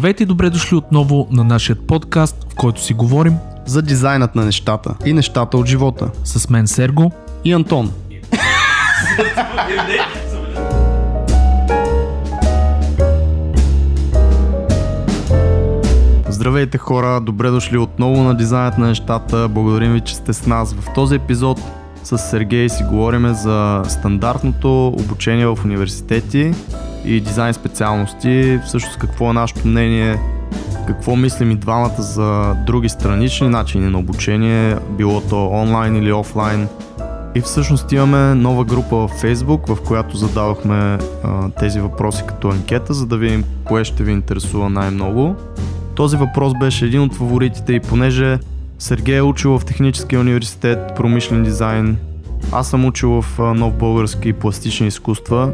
Здравейте и добре дошли отново на нашия подкаст, в който си говорим за дизайнът на нещата и нещата от живота. с мен Серго. И Антон. Здравейте хора, добре дошли отново на дизайнът на нещата. Благодарим ви, че сте с нас. В този епизод с Сергей си говорим за стандартното обучение в университети и дизайн специалности. Всъщност какво е нашето мнение, какво мислим и двамата за други странични начини на обучение, било то онлайн или офлайн. И всъщност имаме нова група в Facebook, в която задавахме а, тези въпроси като анкета, за да видим кое ще ви интересува най-много. Този въпрос беше един от фаворитите и понеже Сергей е учил в Техническия университет промишлен дизайн, аз съм учил в Нов български пластични изкуства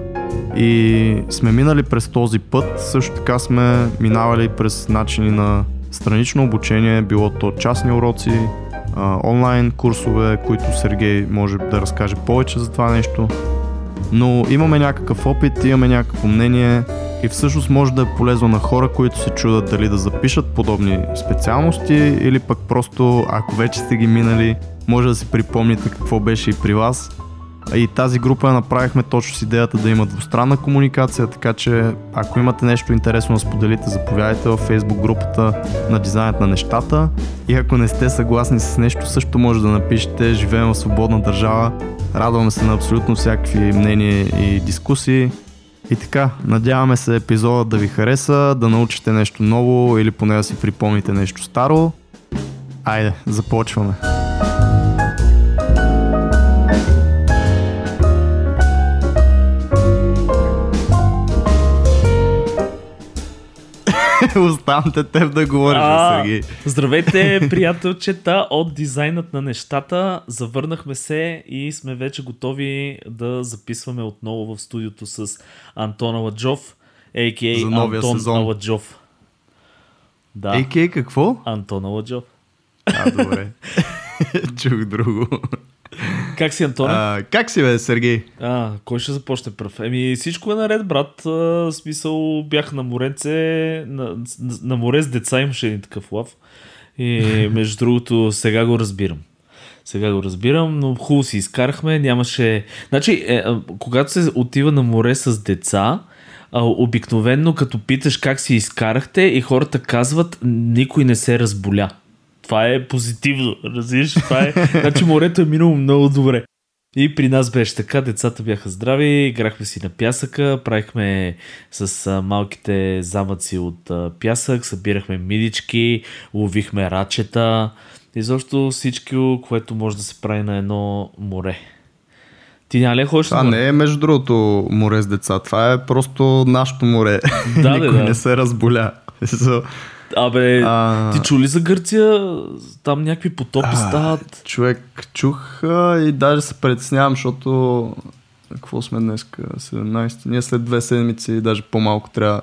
и сме минали през този път. Също така сме минавали през начини на странично обучение, било то частни уроци, онлайн курсове, които Сергей може да разкаже повече за това нещо. Но имаме някакъв опит, имаме някакво мнение и всъщност може да е полезно на хора, които се чудат дали да запишат подобни специалности или пък просто, ако вече сте ги минали, може да си припомните какво беше и при вас. И тази група я направихме точно с идеята да има двустранна комуникация, така че ако имате нещо интересно да споделите, заповядайте във Facebook групата на дизайнът на нещата. И ако не сте съгласни с нещо, също може да напишете. Живеем в свободна държава. Радваме се на абсолютно всякакви мнения и дискусии. И така, надяваме се епизодът да ви хареса, да научите нещо ново или поне да си припомните нещо старо. Айде, започваме. Оставам те теб да говориш, А, Сергей. Здравейте, приятелчета от дизайнът на нещата. Завърнахме се и сме вече готови да записваме отново в студиото с Антон Аладжов, а.к.а. Антон сезон. Аладжов. Да, Ейкей, какво? Антон Аладжов. А, добре. Чух друго. Как си, Антон? А, как си, бе, Сергей? а, кой ще започне пръв? Еми, всичко е наред, брат. А, смисъл, бях на моренце, на, на, море с деца имаше един такъв лав. И между другото, сега го разбирам. Сега го разбирам, но хубаво си изкарахме, нямаше... Значи, е, когато се отива на море с деца, а, обикновенно като питаш как си изкарахте и хората казват, никой не се разболя. Това е позитивно, разбираш? Това е... Значи морето е минало много добре. И при нас беше така, децата бяха здрави, играхме си на пясъка, правихме с а, малките замъци от а, пясък, събирахме мидички, ловихме рачета, изобщо всичко, което може да се прави на едно море. Ти няма ли ходиш Това не е, между другото, море с деца. Това е просто нашето море. Да, Никой да. не се разболя. Абе, А. ти чули за Гърция? Там някакви потопи а, стават. човек, чух а, и даже се притеснявам, защото какво сме днес? 17. Ние след две седмици, даже по-малко трябва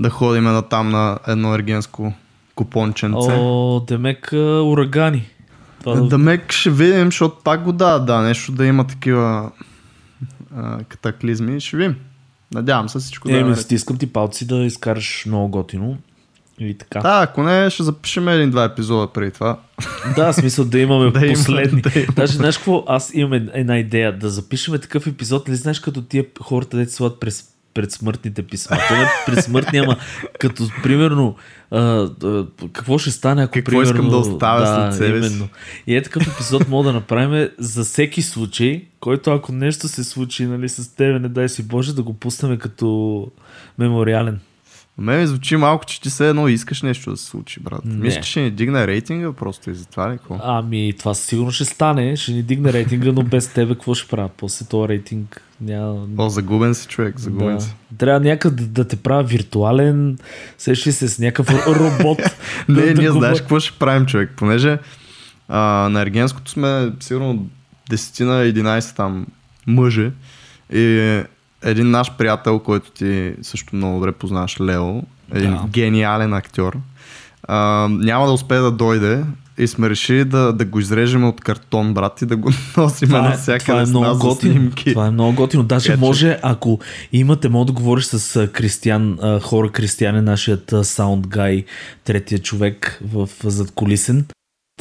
да ходим на там на едно ергенско купонченце. О, демек урагани. Това да... Да мек ще видим, защото пак го дадат, да, нещо да има такива а, катаклизми. Ще видим. Надявам се всичко да е Е, ми наред. стискам ти палци да изкараш много готино. И така. Да, ако не, ще запишем един-два епизода преди това. Да, смисъл да имаме Да последни. да има. Даже знаеш какво? Аз имам ед- една идея да запишем такъв епизод, нали знаеш като тия хората дете слагат през предсмъртните писма. То не предсмъртни, ама като примерно а, а, какво ще стане, ако Какво примерно... искам да оставя да, след себе именно. И е такъв епизод мога да направим за всеки случай, който ако нещо се случи нали, с тебе, не дай си Боже, да го пуснем като мемориален. Мен ми звучи малко, че ти все едно искаш нещо да се случи, брат. Не. Мислиш, че ще ни дигне рейтинга просто и затова ли какво? Ами, това сигурно ще стане, ще ни дигне рейтинга, но без тебе какво ще правя? После този рейтинг няма... О, загубен си човек, загубен Да. си. Трябва някъде да, да те правя виртуален, сеш ли се с някакъв робот. Не, да, ние да знаеш какво ще правим, човек, понеже а, на Ергенското сме сигурно 10 на 11 там мъже и един наш приятел, който ти също много добре познаваш, Лео, един Да. гениален актьор, а, няма да успее да дойде и сме решили да, да го изрежем от картон, брат, и да го носим Това е, навсякъде това е много готино. снимки. Това е много готино. Даже Така че- може, ако имате, може да говориш с Кристиян, а, хора Кристиян е нашият а, саунд гай, третия човек в зад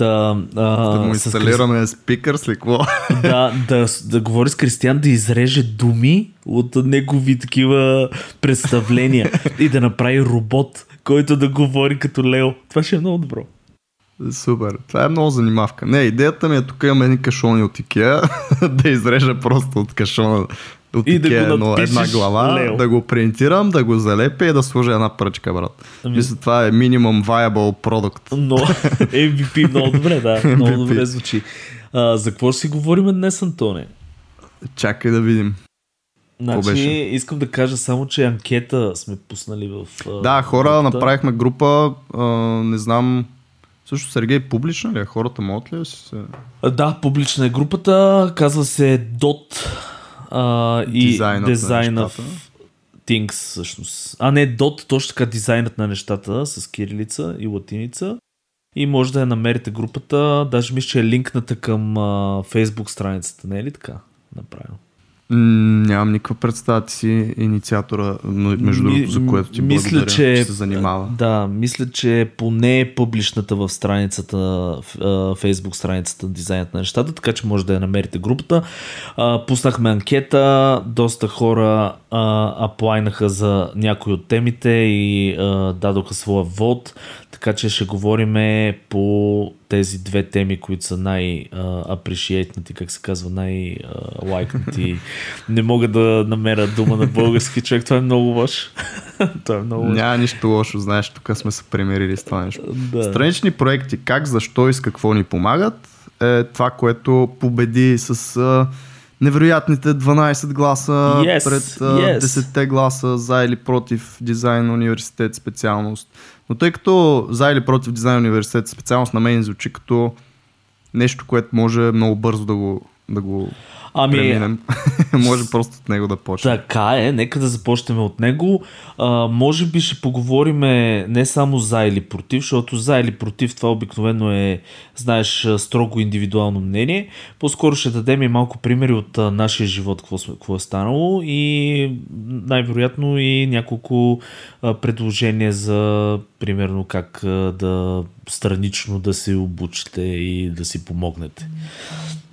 Да, а, Да му инсталираме спикър с какво. да, да, да говори с Кристиян да изреже думи от негови такива представления и да направи робот, който да говори като Лео. Това ще е много добро. Супер. Това е много занимавка. Не, идеята ми е тук имаме едни кашони от Икеа, да изрежа просто от кашона от И да Икеа го надпишеш една глава, Лео. да го принтирам, да го залепя и да сложа една пръчка, брат. Ами- Мисля, това е минимум viable product. Но MVP много добре, да. Много MVP. добре звучи. А, за какво ще си говорим днес, Антоне? Чакай да видим. Значи, искам да кажа само, че анкета сме пуснали в... Да, хора, групата. направихме група, а, не знам, също Сергей публична ли е? Хората могат ли да се... Да, публична е групата, казва се DOT а, и Дизайнът на of нещата. Things всъщност. А не DOT, точно така дизайнът на нещата с кирилица и латиница. И може да я намерите групата, даже мисля, че е линкната към а, Facebook страницата, не е ли така? Направено. Нямам никаква представа, ти си инициатора, между Ми- другото, за което ти мисля, благодаря, че, се занимава. Да, мисля, че поне е публичната в страницата, в Facebook страницата дизайнът на нещата, така че може да я намерите групата. Пуснахме анкета, доста хора аплайнаха за някои от темите и дадоха своя вод, така че ще говориме по тези две теми, които са най-апрешиетнати, как се казва, най-лайкнати. Не мога да намеря дума на български човек, това е много лошо. това е много лошо. Няма нищо лошо, знаеш, тук сме се примерили с това нещо. Да. Странични проекти, как, защо и с какво ни помагат, е това, което победи с невероятните 12 гласа Yes, пред yes. 10 гласа за или против дизайн университет специалност. Но тъй като за или против дизайн университет специалност на мен звучи като нещо, което може много бързо да го, да го Ами, преминем, може просто от него да почнем. Така е, нека да започнем от него. А, може би ще поговорим не само за или против, защото за или против това обикновено е, знаеш, строго индивидуално мнение. По-скоро ще дадем и малко примери от а, нашия живот, какво, какво е станало и най-вероятно и няколко а, предложения за примерно как а, да странично да се обучите и да си помогнете.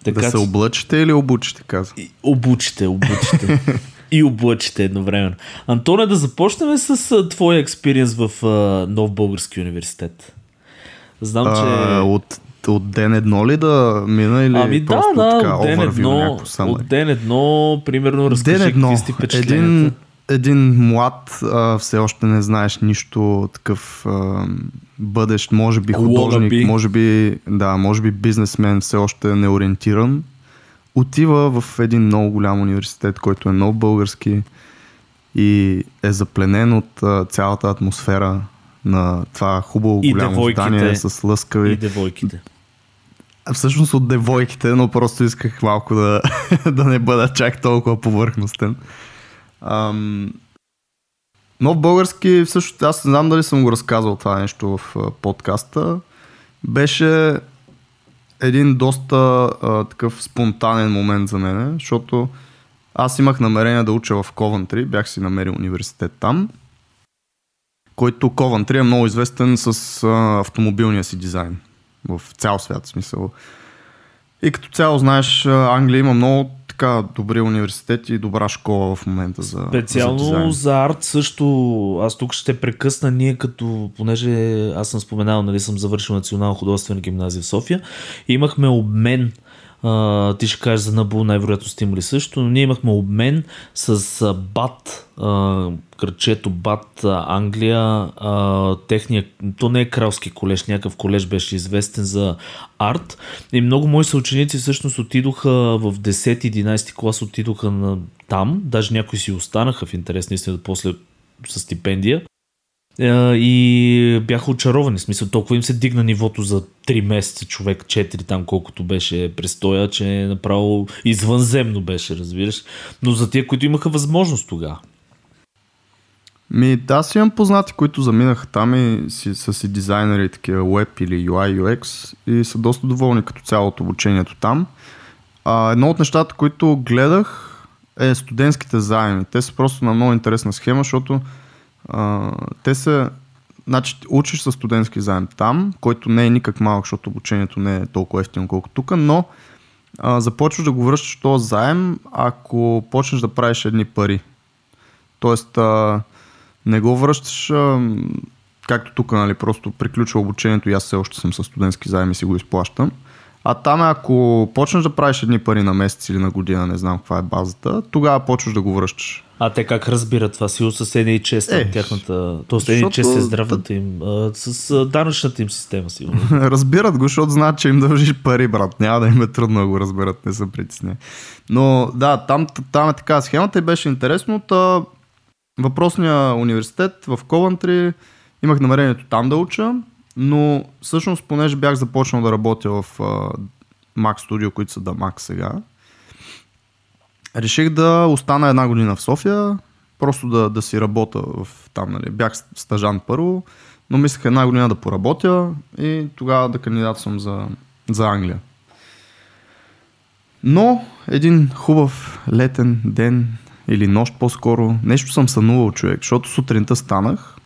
Да се че- облъчите или обучите, каза. и обучите, обучите. и облъчите едновременно. Антоне, да започнем с а, твоя експириенс в а, Нов Български университет. Знам, че... А, от, от ден едно ли да мина или Ами да, просто да, така, от ден, едно, summary? от ден едно, примерно, разкажи Ден едно. какви сте впечатленията. Един, един млад, а, все още не знаеш нищо такъв а, бъдещ, може би художник, Wannabe. може би, да, може би бизнесмен, все още неориентиран. Отива в един много голям университет, който е нов български и е запленен от а, цялата атмосфера на това хубаво И голямо девойките. здание с лъскави. И девойките. Всъщност от девойките, но просто исках малко да, да не бъда чак толкова повърхностен. Ам... Но български, всъщност, аз не знам дали съм го разказал това нещо в подкаста. Беше един доста а, такъв спонтанен момент за мен, защото аз имах намерение да уча в Ковантри, бях си намерил университет там, който Ковантри е много известен с а, автомобилния си дизайн в цял свят в смисъл. И като цяло, знаеш, Англия има много така добри университети и добра школа в момента за, Специално за за, дизайн. за арт също, аз тук ще прекъсна ние като, понеже аз съм споменал, нали съм завършил Национална художествена гимназия в София, имахме обмен ти ще кажеш за Набу, най-вероятно сте имали също, но ние имахме обмен с БАТ, а, кръчето БАТ, Англия, техния, то не е кралски колеж, някакъв колеж беше известен за арт. И много мои съученици всъщност отидоха в 10-11 клас, отидоха на там, даже някои си останаха в интерес наистина после с стипендия и бяха очаровани. В смисъл, толкова им се дигна нивото за 3 месеца, човек 4 там, колкото беше престоя, че направо извънземно беше, разбираш. Но за тия, които имаха възможност тогава. Ми, да, си имам познати, които заминаха там и си, са си дизайнери, такива web или UI, UX и са доста доволни като цяло от обучението там. А, едно от нещата, които гледах е студентските заеми. Те са просто на много интересна схема, защото те са Значи, учиш със студентски заем там, който не е никак малък, защото обучението не е толкова ефтино колко тук, но а, започваш да го връщаш този заем, ако почнеш да правиш едни пари. Тоест, а, не го връщаш а, както тук, нали, просто приключва обучението и аз все още съм със студентски заем и си го изплащам. А там, ако почнеш да правиш едни пари на месец или на година, не знам каква е базата, тогава почваш да го връщаш. А те как разбират това? Сигурно с NHS, е, тяхната... Тоест NHS е здравната им... А, с данъчната им система, сигурно. разбират го, защото знаят, че им дължиш пари, брат. Няма да им е трудно да го разберат, не са притесни. Но да, там, там е така схемата и беше интересно. Та, въпросния университет в Ковантри имах намерението там да уча, но всъщност, понеже бях започнал да работя в uh, Mac Studio, които са да Mac сега, реших да остана една година в София, просто да, да си работя в там, нали. Бях стажан първо, но мислех една година да поработя и тогава да кандидатствам за, за Англия. Но един хубав летен ден или нощ по-скоро, нещо съм сънувал човек, защото сутринта станах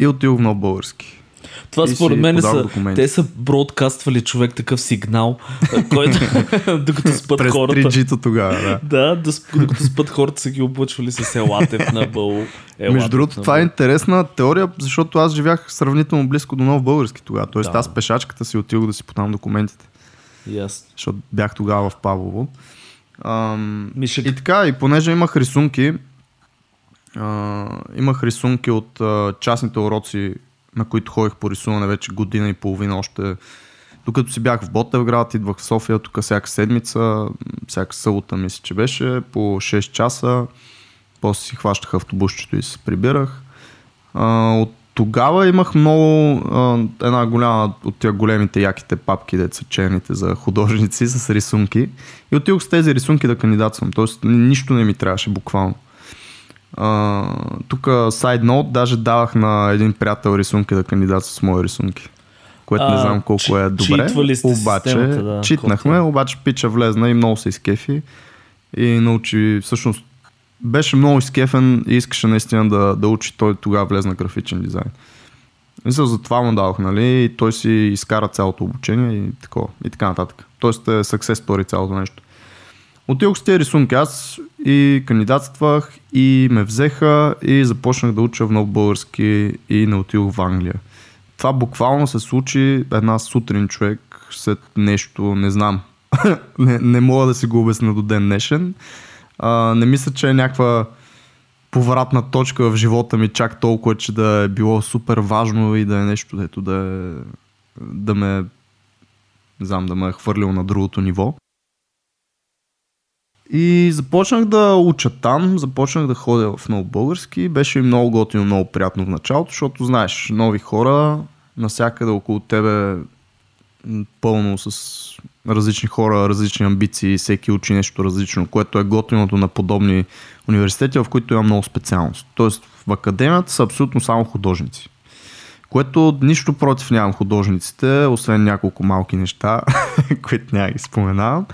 и отидох на български. Това и според мен са, документи. те са бродкаствали човек такъв сигнал, който докато спът През хората. 3G тогава, да. да, докато спът хората са ги облъчвали с елатев на бъл. Между другото, това е интересна теория, защото аз живях сравнително близко до нов български тогава. Тоест да. аз пешачката си отидох да си подам документите. Yes. Защото бях тогава в Павлово. Ам, Мишек... И така, и понеже имах рисунки, имах рисунки от а, частните уроци, на които ходих по рисуване вече година и половина още. Докато си бях в Ботевград, идвах в София тук всяка седмица, всяка събота мисля, че беше, по 6 часа. После си хващах автобусчето и се прибирах. А, от тогава имах много, а, една голяма от тия големите яките папки, деца черните за художници с рисунки. И отидох с тези рисунки да кандидатствам. Тоест нищо не ми трябваше буквално. Тук сайд ноут, даже давах на един приятел рисунки да кандидатства с мои рисунки. Което а, не знам колко чи, е добре. Обаче, да, читнахме, колко? обаче пича влезна и много се изкефи. И научи, всъщност беше много изкефен и искаше наистина да, да учи. Той тогава влезе на графичен дизайн. Мисля, за това му дадох, нали? И той си изкара цялото обучение и такова. И така нататък. Тоест е success story цялото нещо. Отидох с тези рисунки аз и кандидатствах и ме взеха и започнах да уча нов български и не отидох в Англия. Това буквално се случи една сутрин човек след нещо, не знам. не, не мога да си го обясня до ден днешен. А, не мисля, че е някаква повратна точка в живота ми чак толкова, че да е било супер важно и да е нещо, дето да, е, да ме не знам, да ме е хвърлил на другото ниво. И започнах да уча там, започнах да ходя в много български. Беше много готино, много приятно в началото, защото знаеш, нови хора, насякъде около тебе пълно с различни хора, различни амбиции, всеки учи нещо различно, което е готиното на подобни университети, в които има много специалност. Тоест в академията са абсолютно само художници. Което нищо против нямам художниците, освен няколко малки неща, които няма ги споменавам.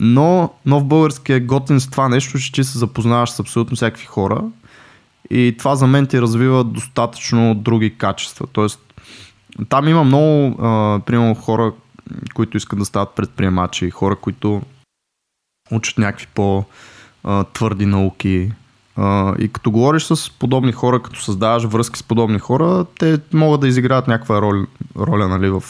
Но нов български е готин с това нещо, че ти се запознаваш с абсолютно всякакви хора и това за мен ти развива достатъчно други качества. Тоест, там има много, а, примерно, хора, които искат да стават предприемачи, хора, които учат някакви по-твърди науки. И като говориш с подобни хора, като създаваш връзки с подобни хора, те могат да изиграят някаква роля, роля нали, в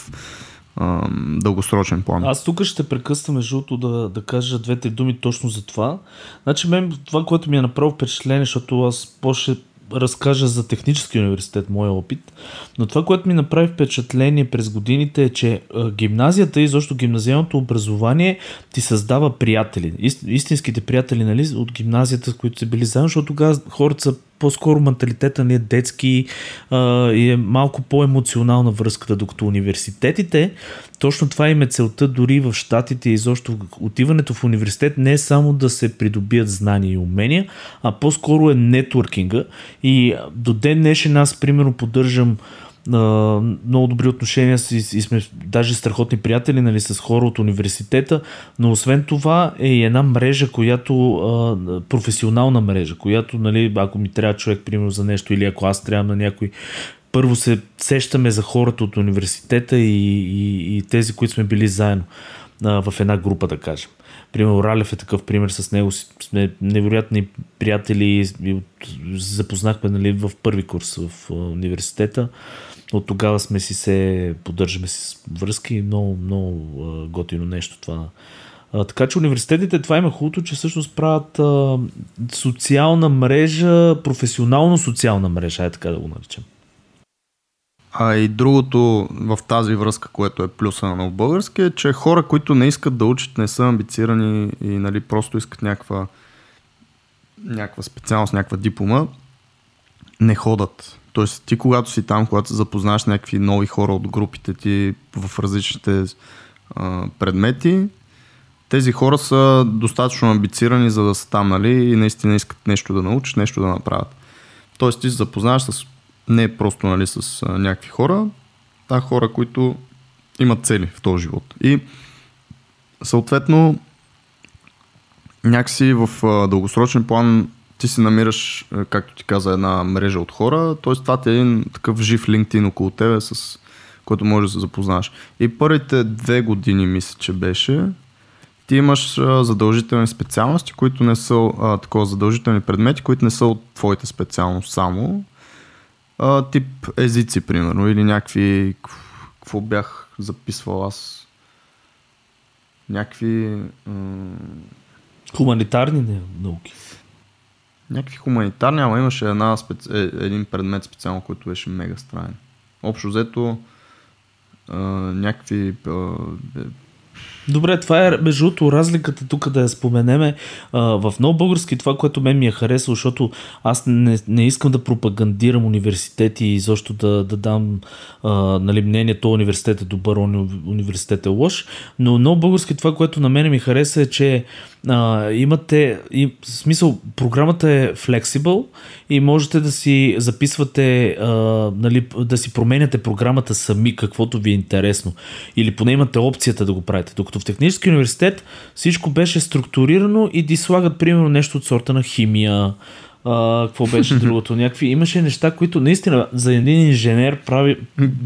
дългосрочен план. Аз тук ще прекъсна между да, да кажа две-три думи точно за това. Значи мен това, което ми е направило впечатление, защото аз после разкажа за технически университет, моя опит, но това, което ми направи впечатление през годините е, че гимназията и защо гимназиалното образование ти създава приятели. Истинските приятели нали, от гимназията, с които са били заедно, защото тогава хората са по-скоро менталитета ни е детски а, и е малко по-емоционална връзката, докато университетите, точно това им е целта дори в щатите и изобщо отиването в университет не е само да се придобият знания и умения, а по-скоро е нетворкинга. И до ден днешен аз примерно поддържам много добри отношения си и сме даже страхотни приятели нали, с хора от университета, но освен това е и една мрежа, която професионална мрежа, която нали, ако ми трябва човек примерно за нещо или ако аз трябва на някой първо се сещаме за хората от университета и, и, и тези, които сме били заедно в една група, да кажем. Примерно Ралев е такъв пример, с него сме невероятни приятели запознахме нали, в първи курс в университета. От тогава сме си се, поддържаме си връзки и много, много готино нещо това. А, така че университетите, това има хубавото, че всъщност правят а, социална мрежа, професионално социална мрежа, е така да го наречем. А и другото в тази връзка, което е плюса на български, е, че хора, които не искат да учат, не са амбицирани и нали, просто искат някаква, някаква специалност, някаква диплома, не ходат. Тоест ти когато си там, когато се запознаеш някакви нови хора от групите ти в различните а, предмети, тези хора са достатъчно амбицирани, за да са там, нали, и наистина искат нещо да научат, нещо да направят. Тоест ти се запознаваш с не просто нали, с а, някакви хора, а хора, които имат цели в този живот. И съответно някакси в а, дългосрочен план ти си намираш, както ти каза, една мрежа от хора, т.е. това ти е един такъв жив LinkedIn около тебе, с който можеш да се запознаш. И първите две години, мисля, че беше, ти имаш задължителни специалности, които не са а, такова задължителни предмети, които не са от твоите специалност само, а, тип езици, примерно, или някакви, какво бях записвал аз, някакви... М- Хуманитарни науки. Някакви хуманитарни, ама имаше една специ... Е, един предмет специално, който беше мега странен. Общо взето а, някакви а, Добре, това е между другото разликата тук да я споменеме. В много български това, което мен ми е харесало, защото аз не, не искам да пропагандирам университети и защо да, да дам а, нали, мнение, то университет е добър, университет е лош, но много български това, което на мен ми хареса е, че а, имате, и, в смисъл, програмата е flexible и можете да си записвате, а, нали, да си променяте програмата сами, каквото ви е интересно. Или поне имате опцията да го правите. Докато в технически университет всичко беше структурирано и ти слагат, примерно, нещо от сорта на химия, а, какво беше другото? Някакви, имаше неща, които наистина за един инженер прави,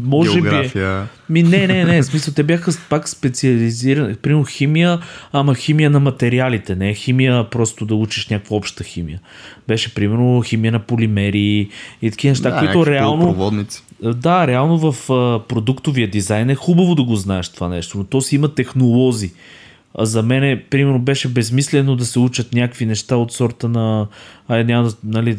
може География. би... Ми, не, не, не, в смисъл, те бяха пак специализирани, примерно химия, ама химия на материалите, не химия просто да учиш някаква обща химия. Беше, примерно, химия на полимери и такива неща, Да, които реално... Да, реално в а, продуктовия дизайн е хубаво да го знаеш това нещо, но то си има технолози. За мен, примерно, беше безмислено да се учат някакви неща от сорта на... Ай, няма нали,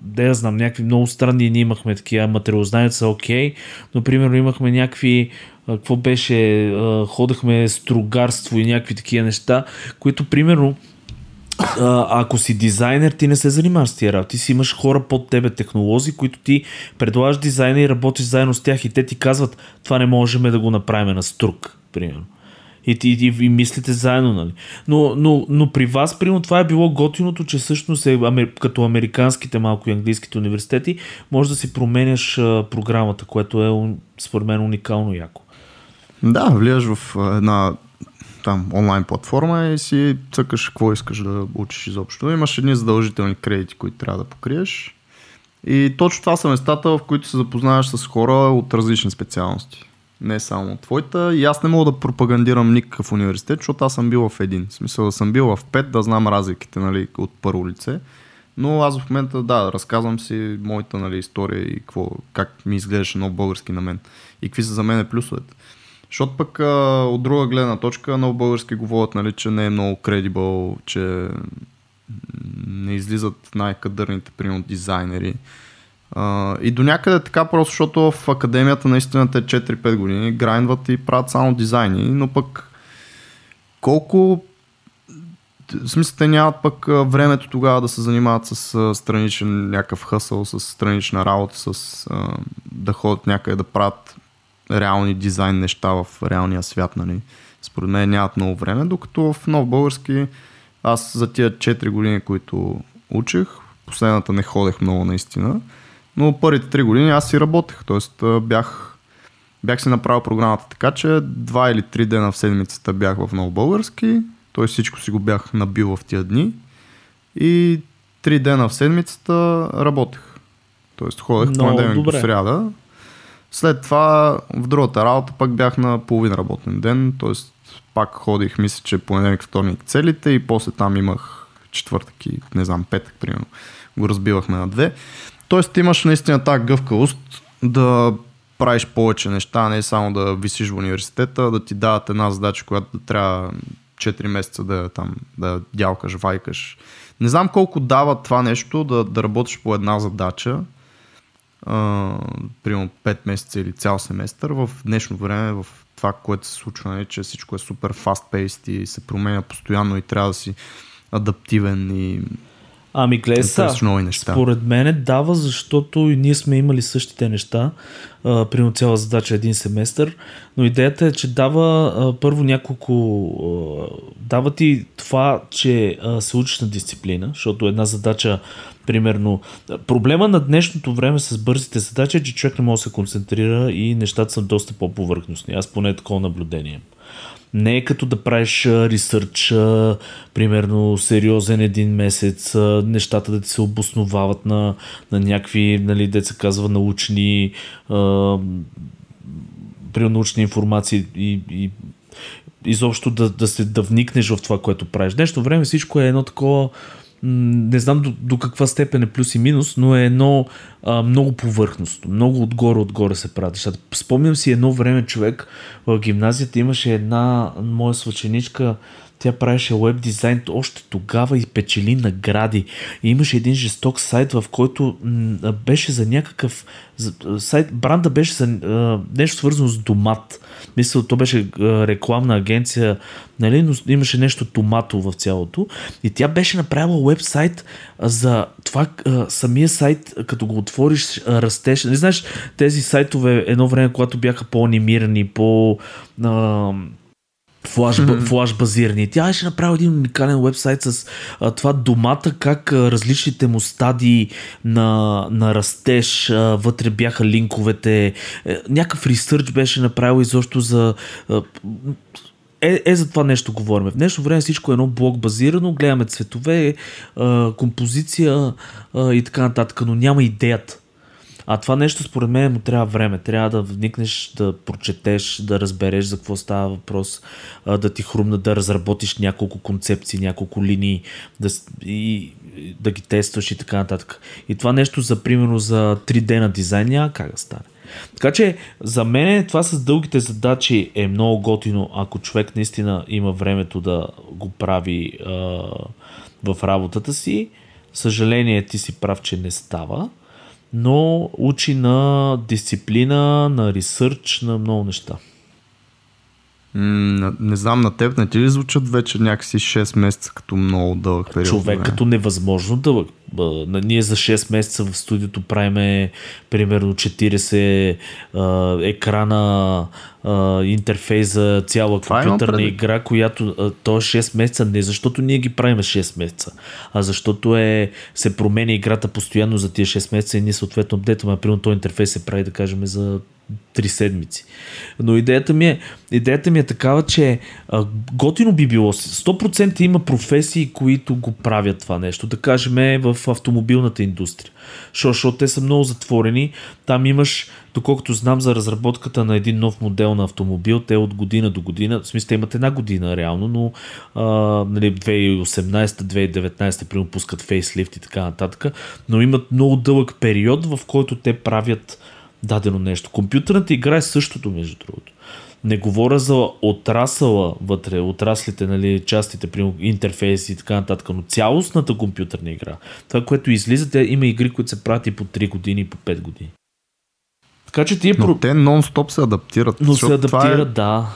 да я знам, някакви много странни, ние имахме такива материалознаница, окей, но, примерно, имахме някакви какво беше, а, ходехме стругарство и някакви такива неща, които, примерно, а, ако си дизайнер, ти не се занимаваш с тия работи. Ти си имаш хора под тебе, технолози, които ти предлагаш дизайна и работиш заедно с тях и те ти казват, това не можем да го направим на струк, примерно. И, и, и, и мислите заедно, нали? Но, но, но при вас, примерно, това е било готиното, че всъщност е, като американските малко и английските университети, може да си променяш а, програмата, което е според мен уникално яко. Да, влияш в една там онлайн платформа и си цъкаш какво искаш да учиш изобщо. Имаш едни задължителни кредити, които трябва да покриеш. И точно това са местата, в които се запознаваш с хора от различни специалности. Не само твоята. И аз не мога да пропагандирам никакъв университет, защото аз съм бил в един. В смисъл да съм бил в пет, да знам разликите нали, от първо лице. Но аз в момента, да, разказвам си моята нали, история и какво, как ми изглеждаше много български на мен. И какви са за мен плюсовете. Защото пък а, от друга гледна точка много български говорят, нали, че не е много кредибъл, че не излизат най-кадърните, примерно, дизайнери. И до някъде така просто, защото в академията наистина те 4-5 години грайндват и правят само дизайни, но пък колко в смисъл, те нямат пък времето тогава да се занимават с страничен някакъв хъсъл, с странична работа, с а, да ходят някъде да правят реални дизайн неща в реалния свят, нали. Според мен нямат много време, докато в нов български аз за тия 4 години, които учих, последната не ходех много наистина, но първите 3 години аз си работех, т.е. бях бях си направил програмата така, че два или три дена в седмицата бях в Нов Български, т.е. всичко си го бях набил в тия дни и три дена в седмицата работех. Тоест ходех Много понеделник до сряда. След това в другата работа пак бях на половин работен ден, т.е. пак ходих, мисля, че понеделник, вторник целите и после там имах четвъртък и не знам, петък, примерно. Го разбивахме на две. Тоест имаш наистина тази гъвкавост да правиш повече неща, не само да висиш в университета, да ти дават една задача, която да трябва 4 месеца да там да дялкаш, вайкаш. Не знам колко дава това нещо да, да работиш по една задача, а, примерно 5 месеца или цял семестър, в днешно време, в това, което се случва, нали, че всичко е супер fast-paced и се променя постоянно и трябва да си адаптивен и Ами гледай според мен дава, защото и ние сме имали същите неща, а, примерно цяла задача един семестър, но идеята е, че дава а, първо няколко, а, дава ти това, че а, се учиш на дисциплина, защото една задача, примерно, проблема на днешното време с бързите задачи е, че човек не може да се концентрира и нещата са доста по-повърхностни. Аз поне такова наблюдение. Не е като да правиш ресърч, примерно сериозен един месец, нещата да ти се обосновават на, на някакви, нали, деца казва, научни, а, при научни информации и, и изобщо да, да, се, да вникнеш в това, което правиш. Днешно време всичко е едно такова, не знам до, до каква степен е плюс и минус, но е едно а, много повърхностно, много отгоре-отгоре се прави. нещата. Спомням си едно време човек в гимназията имаше една моя свъченичка, тя правеше веб дизайн още тогава и печели награди. И имаше един жесток сайт, в който беше за някакъв сайт, бранда беше за а, нещо свързано с домат. Мисля, то беше а, рекламна агенция, нали, но имаше нещо томато в цялото. И тя беше направила вебсайт за това а, самия сайт, като го отвориш, а, растеш. Не знаеш, тези сайтове едно време, когато бяха по-анимирани, по... А, флаш, флаш базирани. Тя беше направила един уникален вебсайт с а, това домата, как а, различните му стадии на, на растеж, а, вътре бяха линковете. Е, някакъв ресърч беше направил изобщо за... А, е, е за това нещо говорим. В днешно време всичко е едно блок базирано, гледаме цветове, а, композиция а, и така нататък, но няма идеята. А това нещо според мен му трябва време. Трябва да вникнеш, да прочетеш, да разбереш за какво става въпрос, да ти хрумна, да разработиш няколко концепции, няколко линии да, и да ги тестваш и така нататък. И това нещо за примерно за 3D на дизайн няма как да стане. Така че за мен това с дългите задачи е много готино, ако човек наистина има времето да го прави а, в работата си. Съжаление, ти си прав, че не става, но учи на дисциплина, на ресърч, на много неща. Не, не знам на теб, не ти ли звучат вече някакси 6 месеца като много дълъг период? Човек време? като невъзможно дълъг. На- Ние за 6 месеца в студиото правиме примерно 40 а, екрана, а, интерфейс за цяла Това имам компютърна игра, която а, то е 6 месеца не защото ние ги правиме 6 месеца, а защото е, се променя играта постоянно за тия 6 месеца и ние съответно апдейтваме. Примерно този интерфейс се прави да кажем за 3 седмици. Но идеята ми е, идеята ми е такава, че а, готино би било. 100% има професии, които го правят това нещо. Да кажем в автомобилната индустрия. Защото те са много затворени. Там имаш, доколкото знам за разработката на един нов модел на автомобил, те от година до година, в смисъл имат една година реално, но а, нали, 2018-2019 примерно пускат фейслифт и така нататък, но имат много дълъг период, в който те правят дадено нещо. Компютърната игра е същото, между другото. Не говоря за отрасъла вътре, отраслите, нали, частите, при интерфейси и така нататък, но цялостната компютърна игра. Това, което излиза, те има игри, които се правят и по 3 години, и по 5 години. Така че тия... Но про- те нон-стоп се адаптират. но се адаптират, това, е, да.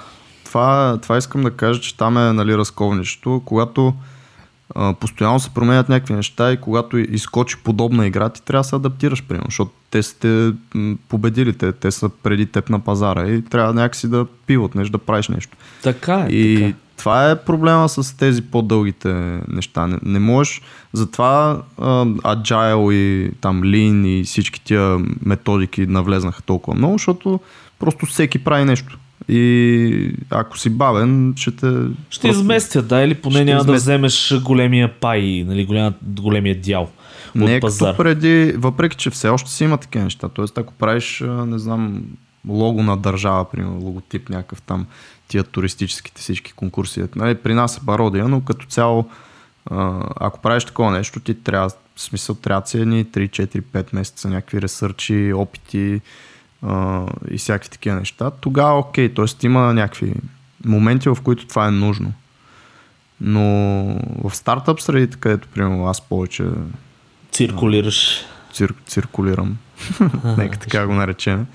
това, това искам да кажа, че там е нали, разковничето. Когато а, постоянно се променят някакви неща и когато изкочи подобна игра, ти трябва да се адаптираш, примерно, защото те сте победили, те, те са преди теб на пазара и трябва някакси да пиват нещо, да правиш нещо. Така е. И така. това е проблема с тези по-дългите неща. Не, не можеш, затова uh, Agile и там Lean и всички тия методики навлезнаха толкова много, защото просто всеки прави нещо. И ако си бавен, ще те... Ще просто... изместят, да, или поне няма измест... да вземеш големия пай, нали, големия, големия дял. Не е като преди, въпреки че все още си има такива неща. Тоест, ако правиш, не знам, лого на държава, примерно, логотип някакъв там, тия туристическите всички конкурси. Нали, при нас е пародия, но като цяло, ако правиш такова нещо, ти трябва, в смисъл, трябва да си едни 3, 4, 5 месеца, някакви ресърчи, опити, и всякакви такива неща, тогава окей, т.е. има някакви моменти, в които това е нужно. Но в стартъп средите, където, примерно, аз повече циркулираш. Цир, циркулирам. Нека така го наречем.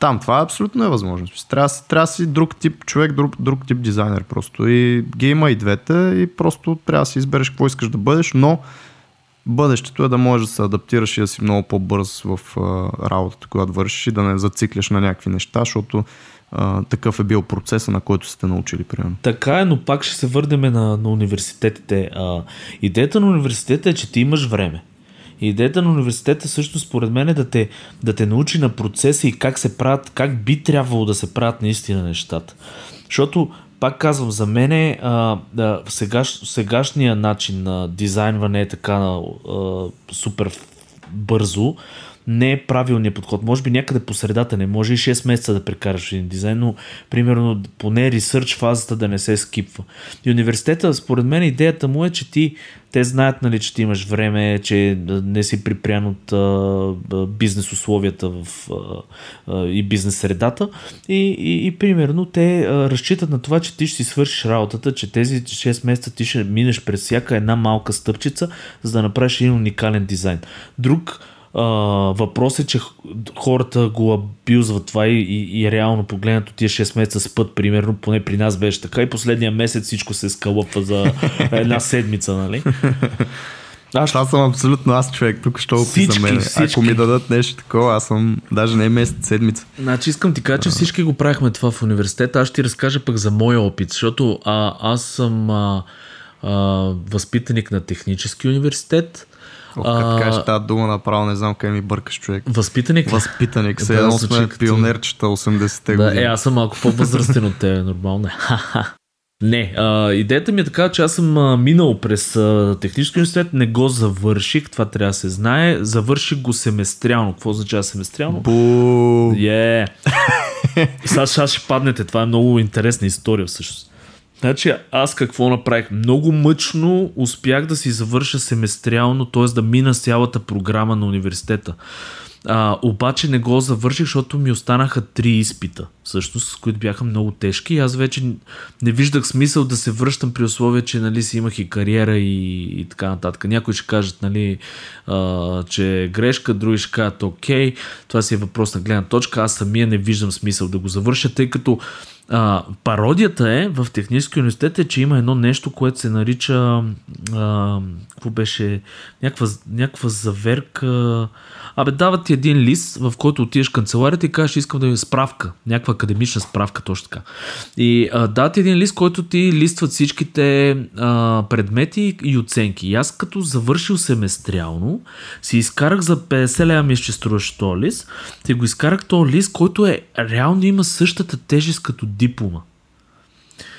Там това е абсолютно невъзможно. Трябва, трябва си друг тип човек, друг, друг тип дизайнер просто. И ги има и двете и просто трябва да си избереш какво искаш да бъдеш, но бъдещето е да можеш да се адаптираш и да си много по-бърз в а, работата, която вършиш и да не зацикляш на някакви неща, защото а, такъв е бил процеса, на който сте научили, примерно. Така е, но пак ще се върнем на, на университетите. А, идеята на университета е, че ти имаш време. Идеята на университета също според мен е да те, да те научи на процеса и как се правят, как би трябвало да се правят наистина нещата. Защото пак казвам, за мен е, а, а, сегаш, сегашния начин на дизайнване е така а, супер бързо, не е правилният подход. Може би някъде по средата не може и 6 месеца да прекараш един дизайн, но примерно поне ресърч фазата да не се скипва. И университета, според мен, идеята му е, че ти те знаят, нали, че ти имаш време, че не си припрян от а, бизнес условията в, а, и бизнес средата. И, и, и примерно те а, разчитат на това, че ти ще си свършиш работата, че тези 6 месеца ти ще минеш през всяка една малка стъпчица, за да направиш един уникален дизайн. Друг а, въпрос е, че хората го абюзват това и, и, и реално погледнато тия 6 месеца спът, примерно, поне при нас беше така и последния месец всичко се скалъпва за една седмица, нали? Аз... Това съм абсолютно аз човек, тук ще опи за мен. Ако ми дадат нещо такова, аз съм даже не е месец, седмица. Значи искам ти кажа, че всички го правихме това в университета. Аз ще ти разкажа пък за моя опит, защото а, аз съм а, а, възпитаник на технически университет. О, като кажеш тази дума направо, не знам къде ми бъркаш човек. Възпитаник? Възпитаник. Се едно сме пионерчета 80-те да, години. Е, аз съм малко по-възрастен от тебе, нормално е. Не, а, идеята ми е така, че аз съм а, минал през а, технически университет, не го завърших, това трябва да се знае. Завърших го семестриално. Какво означава семестриално? Бу! Yeah. сега, сега ще паднете, това е много интересна история всъщност. Значи аз какво направих? Много мъчно успях да си завърша семестриално, т.е. да мина цялата програма на университета. А, обаче не го завърших, защото ми останаха три изпита, всъщност, с които бяха много тежки. Аз вече не виждах смисъл да се връщам при условие, че нали, си имах и кариера и, и така нататък. Някои ще кажат, нали, а, че е грешка, други ще кажат, окей, това си е въпрос на гледна точка. Аз самия не виждам смисъл да го завърша, тъй като а, пародията е в Технически университет е, че има едно нещо, което се нарича а, какво беше някаква, някаква заверка Абе, дават ти един лист, в който отидеш в канцеларията и кажеш, искам да ми справка, някаква академична справка, точно така. И а, дават ти един лист, който ти листват всичките а, предмети и оценки. И аз като завършил семестриално, си изкарах за 50 лева ми ще струваш този лист, ти го изкарах този лист, който е реално има същата тежест като диплома.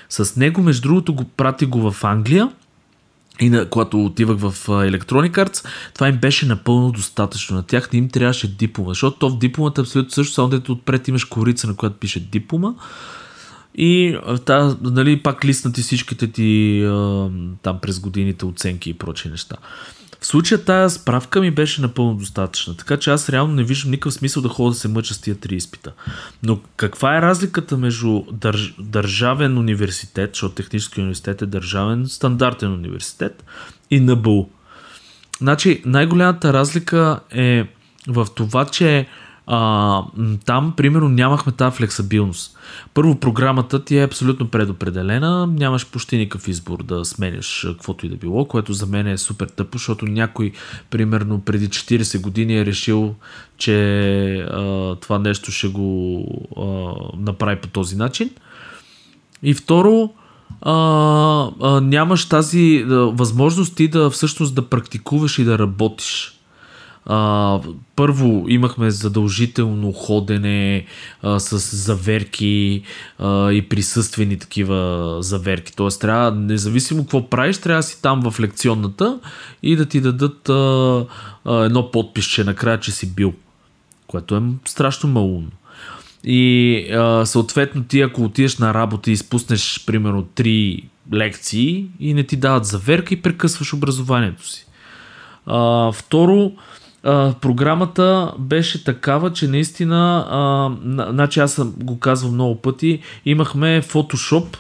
С него, между другото, го прати го в Англия и на, когато отивах в Electronic Arts, това им беше напълно достатъчно. На тях не им трябваше диплома, защото то в дипломата е абсолютно също, само дето отпред имаш корица, на която пише диплома. И та, нали, пак лиснати всичките ти там през годините оценки и прочи неща. В случая тази справка ми беше напълно достатъчна, така че аз реално не виждам никакъв смисъл да ходя да се мъча с тия три изпита. Но каква е разликата между държ... държавен университет, защото технически университет е държавен стандартен университет и НБУ? Значи най-голямата разлика е в това, че а, там, примерно, нямахме тази флексабилност. Първо, програмата ти е абсолютно предопределена, нямаш почти никакъв избор да сменяш каквото и да било, което за мен е супер тъпо, защото някой, примерно, преди 40 години е решил, че а, това нещо ще го а, направи по този начин. И второ, а, а, нямаш тази а, възможност ти да всъщност да практикуваш и да работиш. А, първо имахме задължително ходене а, с заверки а, и присъствени такива заверки. Тоест, трябва, независимо какво правиш, трябва да си там в лекционната и да ти дадат а, а, едно подписче накрая, че си бил. Което е страшно малумно. И а, съответно ти ако отидеш на работа и изпуснеш примерно три лекции и не ти дават заверка и прекъсваш образованието си. А, второ, а, програмата беше такава, че наистина, а, значи аз съм го казвам много пъти, имахме Photoshop,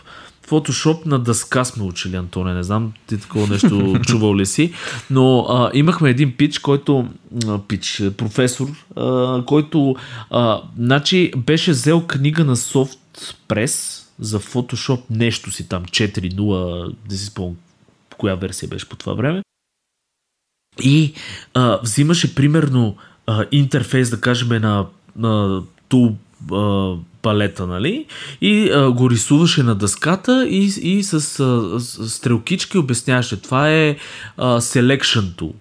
Photoshop на дъска сме учили, Антоне. Не знам ти такова нещо чувал ли си, но а, имахме един пич, който а, пич, професор, а, който а, значи беше взел книга на SoftPress за Photoshop нещо си там 4.0, не си спомням коя версия беше по това време. И а, взимаше примерно а, интерфейс, да кажем, на, на тул а, палета, нали? И а, го рисуваше на дъската и, и с, а, с стрелкички обясняваше. Това е а, selection tool.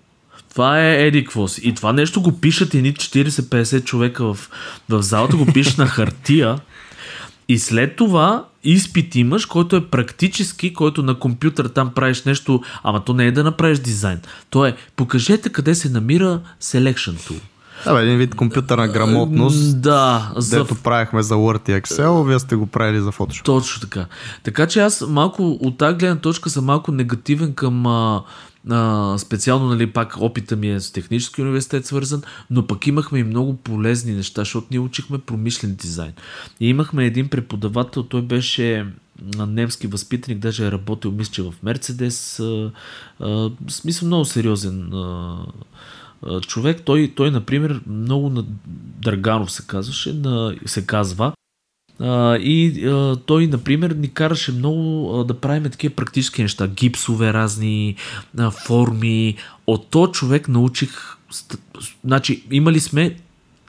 Това е Едиквос. И това нещо го пишат едни 40-50 човека в, в залата, го пишат на хартия. И след това изпит имаш, който е практически, който на компютър там правиш нещо, ама то не е да направиш дизайн. То е, покажете къде се намира Selection Tool. Да, един вид компютърна грамотност. Да, за Дето правихме за Word и Excel, вие сте го правили за Photoshop. Точно така. Така че аз малко от тази гледна точка съм малко негативен към а, а, специално, нали, пак опита ми е с технически университет свързан, но пък имахме и много полезни неща, защото ние учихме промишлен дизайн. И имахме един преподавател, той беше немски възпитаник, даже е работил, мисля, че в Мерцедес. Смисъл много сериозен а, човек. Той, той, например, много на Драганов се казваше, на, се казва, а, и а, той, например, ни караше много а, да правим такива практически неща. Гипсове, разни а, форми. От то човек научих. Значи, имали сме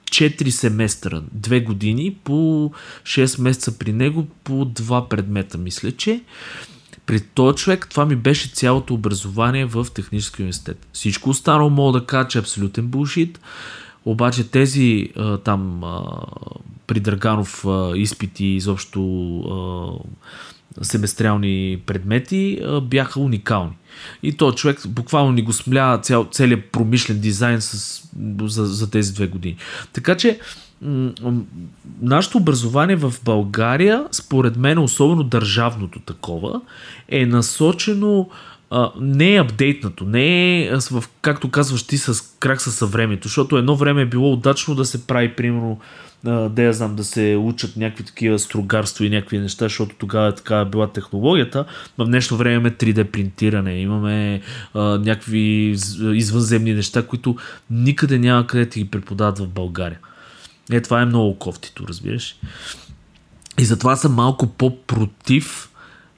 4 семестъра, 2 години, по 6 месеца при него, по 2 предмета, мисля, че. При този човек това ми беше цялото образование в технически университет. Всичко останало мога да кажа, че е абсолютен булшит. Обаче тези а, там а, при Драганов а, изпити, изобщо а, семестриални предмети а, бяха уникални. И то човек буквално ни го смля цял, целият промишлен дизайн с, за, за тези две години. Така че нашето образование в България, според мен, особено държавното такова, е насочено а, не е апдейтнато, не е, с- в, както казваш ти, с крак със съвремето, защото едно време е било удачно да се прави, примерно, да я знам, да се учат някакви такива строгарство и някакви неща, защото тогава е така била технологията. В днешно време имаме 3D принтиране, имаме а, някакви из- извънземни неща, които никъде няма къде ти ги преподават в България. Е, това е много кофтито, разбираш. И затова съм малко по-против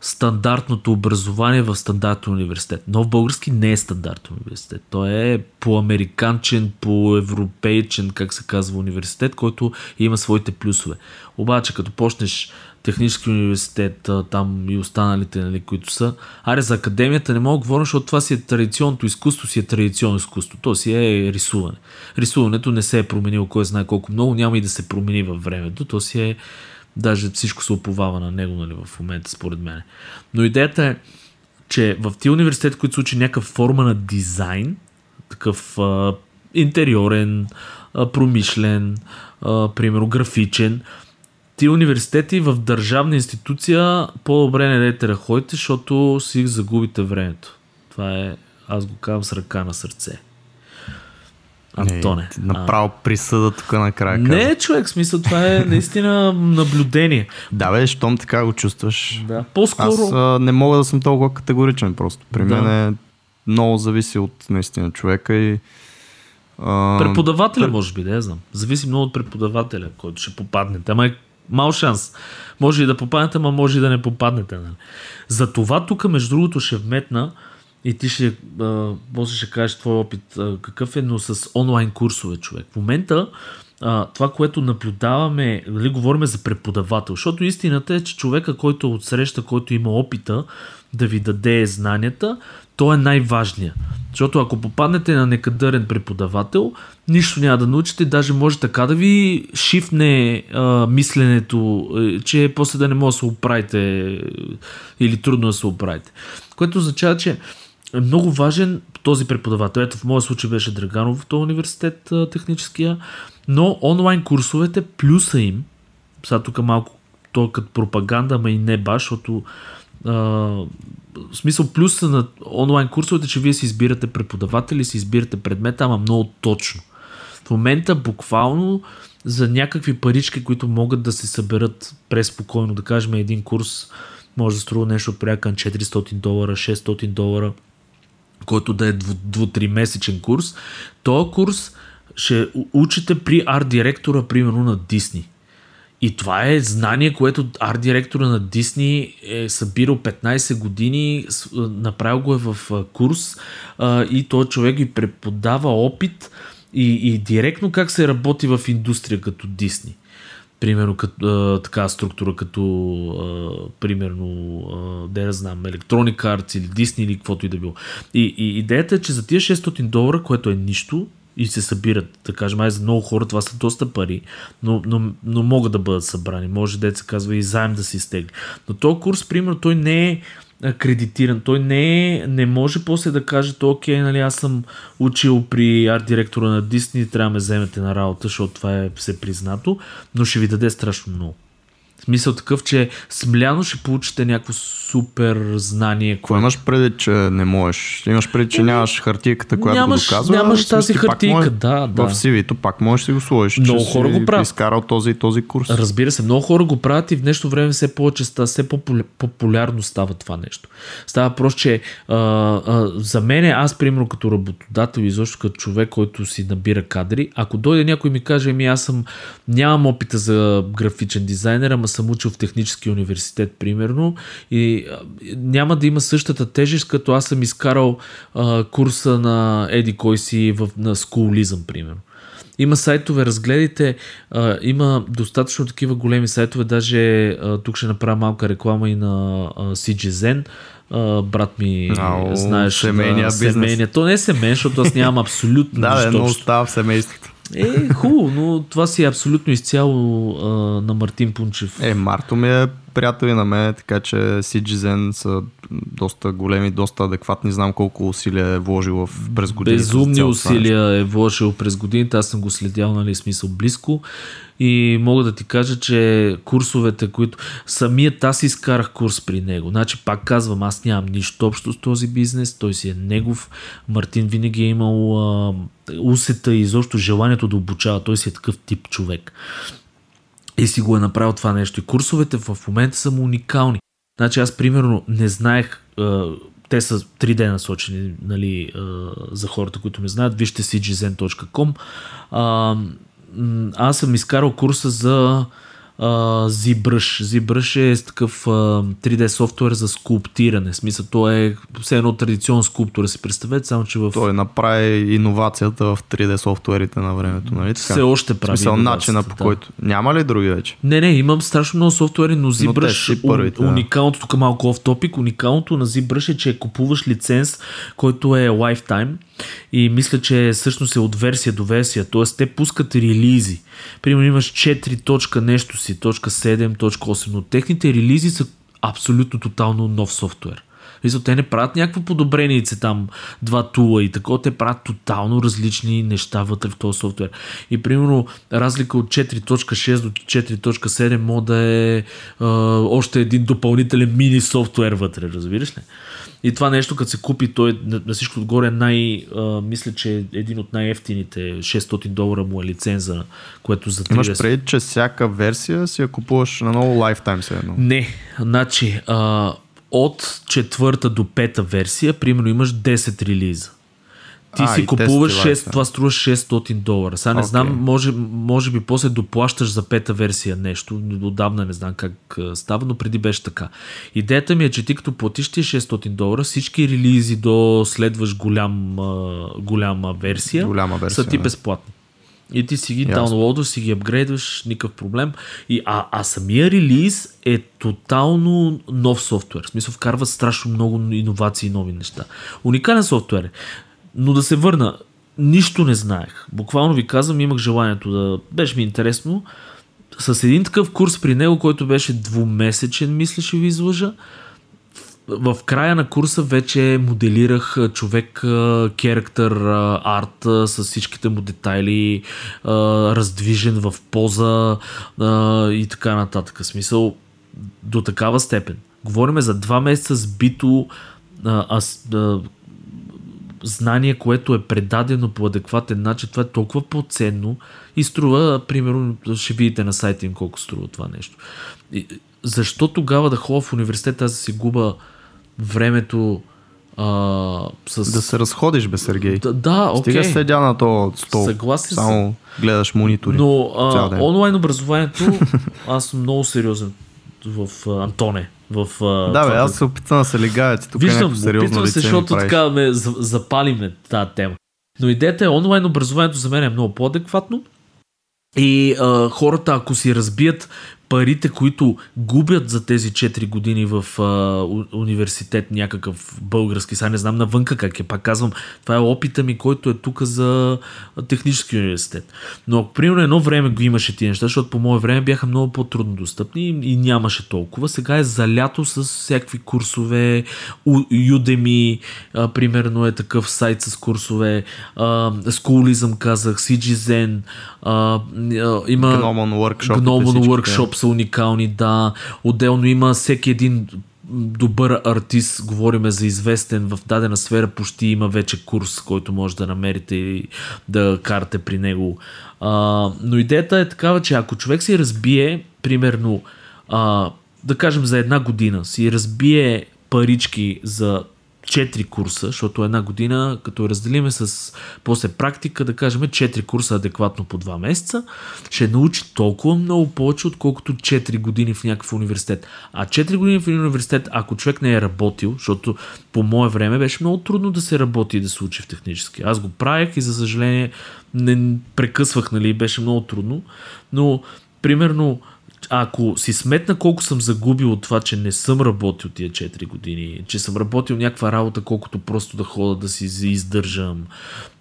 стандартното образование в стандартен университет. Но в български не е стандартен университет. Той е по-американчен, по-европейчен, как се казва, университет, който има своите плюсове. Обаче, като почнеш технически университет, там и останалите, нали, които са. Аре, за академията не мога да говоря, защото това си е традиционното изкуство, си е традиционно изкуство. То си е рисуване. Рисуването не се е променило, кой знае колко много, няма и да се промени във времето. То си е Даже всичко се оповава на него нали, в момента, според мен. Но идеята е, че в тия университети, които се учи някаква форма на дизайн, такъв а, интериорен, а, промишлен, а, примерно графичен, тия университети в държавна институция по-добре не дайте да ходите, защото си загубите времето. Това е, аз го казвам с ръка на сърце. Антоне. Е, ти направо присъда тук накрая. каза. Не, човек, в смисъл, това е наистина наблюдение. Да, бе, щом така го чувстваш. Да. По-скоро. Аз а, не мога да съм толкова категоричен просто. При Да. мен е много зависи от наистина човека и А, Преподавателя, може би, не знам. Зависи много от преподавателя, който ще попаднете. Ама е мал шанс. Може и да попаднете, ама може и да не попаднете. Нали? За това тук, между другото, ще вметна и ти ще, а, после ще кажеш твой опит а, какъв е, но с онлайн курсове, човек. В момента а, това, което наблюдаваме, нали, говорим за преподавател, защото истината е, че човека, който отсреща, който има опита да ви даде знанията, то е най-важният. Защото ако попаднете на некадърен преподавател, нищо няма да научите, даже може така да ви шифне а, мисленето, е, че после да не може да се оправите е, или трудно да се оправите. Което означава, че е много важен този преподавател. Ето в моя случай беше Драганов този университет техническия, но онлайн курсовете плюса им, сега тук малко то като пропаганда, ама и не баш, защото а, в смисъл плюса на онлайн курсовете, че вие си избирате преподаватели, си избирате предмета, ама много точно. В момента буквално за някакви парички, които могат да се съберат преспокойно, да кажем един курс може да струва нещо на 400 долара, 600 долара, който да е 2-3 месечен курс. Този курс ще учите при арт директора, примерно на Дисни. И това е знание, което арт директора на Дисни е събирал 15 години, направил го е в курс и той човек ги преподава опит и, и директно как се работи в индустрия като Дисни. Примерно като, а, така структура като а, примерно а, да знам, Electronic Arts или Disney или каквото и да било. И, и идеята е, че за тия 600 долара, което е нищо, и се събират, да кажем, ай за много хора това са доста пари, но, но, но могат да бъдат събрани. Може да се казва и заем да се изтегли. Но този курс, примерно, той не е акредитиран. Той не, е, не може после да каже, то окей, нали, аз съм учил при арт директора на Дисни, трябва да ме вземете на работа, защото това е все признато, но ще ви даде страшно много. В смисъл такъв, че смляно ще получите някакво супер знание. Какво имаш преди, че не можеш? Имаш преди, че нямаш хартийката, която нямаш, го доказва? Нямаш тази хартийка, може, да, да. В CV-то пак можеш да го сложиш. Много хора го правят. изкарал този и този курс. Разбира се, много хора го правят и в днешно време все повече, все популярно става това нещо. Става просто, че а, а, за мен, аз примерно като работодател и защо като човек, който си набира кадри, ако дойде някой ми каже, ми аз съм, нямам опита за графичен дизайнер, ама съм учил в технически университет, примерно, и няма да има същата тежест, като аз съм изкарал а, курса на Еди кой си в, на скулизъм, примерно. Има сайтове, разгледайте, а, има достатъчно такива големи сайтове, даже а, тук ще направя малка реклама и на а, CGZen, а, брат ми, Ау, знаеш, семейния да, семейния. То не е семейен, защото аз нямам абсолютно да, нищо да, но остава в семейството. Е, хубаво, но това си е абсолютно изцяло а, на Мартин Пунчев. Е, Марто ми е приятели на мен, така че Citizen са доста големи, доста адекватни. Знам колко усилия е вложил в, през годините. Безумни усилия е вложил през годините. Аз съм го следял, нали, смисъл близко. И мога да ти кажа, че курсовете, които... Самият аз изкарах курс при него. Значи, пак казвам, аз нямам нищо общо с този бизнес. Той си е негов. Мартин винаги е имал а, усета и изобщо желанието да обучава. Той си е такъв тип човек. И си го е направил това нещо. И курсовете в момента са му уникални. Значи аз примерно не знаех, те са 3D насочени нали, за хората, които ме знаят. Вижте cgzen.com. Аз съм изкарал курса за uh, ZBrush. ZBrush е такъв uh, 3D софтуер за скулптиране. В смисъл, то е все едно традиционно скулптура, си представете, само че в... Той направи иновацията в 3D софтуерите на времето, нали? Така? Все още прави Смисъл, начина по да. който... Няма ли други вече? Не, не, имам страшно много софтуери, но ZBrush, но първите, да. уникалното, тук малко оф топик, уникалното на ZBrush е, че купуваш лиценз, който е lifetime и мисля, че всъщност е от версия до версия, т.е. те пускат релизи. Примерно имаш 4 точка нещо си, точка 7, точка 8, но техните релизи са абсолютно тотално нов софтуер. Мисля, те не правят някакво подобрение там, два тула и такова, те правят тотално различни неща вътре в този софтуер. И примерно разлика от 4.6 до 4.7 може да е а, още един допълнителен мини софтуер вътре, разбираш ли? И това нещо, като се купи, той на, на всичко отгоре най, а, мисля, че е един от най-ефтините, 600 долара му е лиценза, което за 30... Имаш преди, че всяка версия си я купуваш на ново лайфтайм се едно. Не, значи а, от четвърта до пета версия, примерно имаш 10 релиза. Ти А, си купуваш тест девайса. 6, това струва 600 долара. Сега не Окей. знам, може, може би после доплащаш за пета версия нещо. Отдавна не знам как става, но преди беше така. Идеята ми е, че ти като платиш ти 600 долара, всички релизи до следваш голям, голяма версия, Голяма версия, са ти безплатни. И ти си ги даунлоудваш, си ги апгрейдваш, никакъв проблем. И, а, а самия релиз е тотално нов софтуер. В смисъл вкарва страшно много иновации и нови неща. Уникален софтуер е. Но да се върна, нищо не знаех. Буквално ви казвам, имах желанието да... Беше ми интересно. С един такъв курс при него, който беше двумесечен, мисля, ще ви излъжа, в края на курса вече моделирах човек керактер арт с всичките му детайли, раздвижен в поза и така нататък. Смисъл до такава степен. Говориме за два месеца сбито а, аз, а, знание, което е предадено по адекватен начин. Това е толкова по-ценно и струва, примерно, ще видите на сайта им колко струва това нещо. И, защо тогава да ходя в университет, аз да си губа времето а, с... Да се разходиш, бе, Сергей. Да, да окей. Стига седя на то стол. Съгласен Само гледаш монитори. Но а, онлайн образованието, аз съм много сериозен в Антоне. В, а, Да, бе, аз се опитвам да се легая, ти тук Виждам, някакво сериозно опитвам се, защото така ме за- запалиме тази тема. Но идеята е онлайн образованието за мен е много по-адекватно. И а, хората, ако си разбият парите, които губят за тези 4 години в а, университет някакъв български, сега не знам навънка как е, пак казвам, това е опита ми, който е тук за технически университет. Но ако примерно едно време го имаше тия неща, защото по мое време бяха много по-трудно достъпни и, нямаше толкова, сега е залято с всякакви курсове, Udemy, а, примерно е такъв сайт с курсове, а, Schoolism казах, CGZen, а, а, има Gnomon Workshop. Gnomon Workshop са уникални, да. Отделно има всеки един добър артист, говориме за известен в дадена сфера, почти има вече курс, който може да намерите и да карате при него. А, но идеята е такава, че ако човек си разбие, примерно, а, да кажем за една година, си разбие парички за 4 курса, защото една година, като разделиме с после практика, да кажем 4 курса адекватно по 2 месеца, ще научи толкова много повече, отколкото 4 години в някакъв университет. А 4 години в университет, ако човек не е работил, защото по мое време беше много трудно да се работи и да се учи в технически. Аз го правех и за съжаление не прекъсвах, нали, беше много трудно, но примерно ако си сметна колко съм загубил от това, че не съм работил тия 4 години, че съм работил някаква работа, колкото просто да хода да си издържам,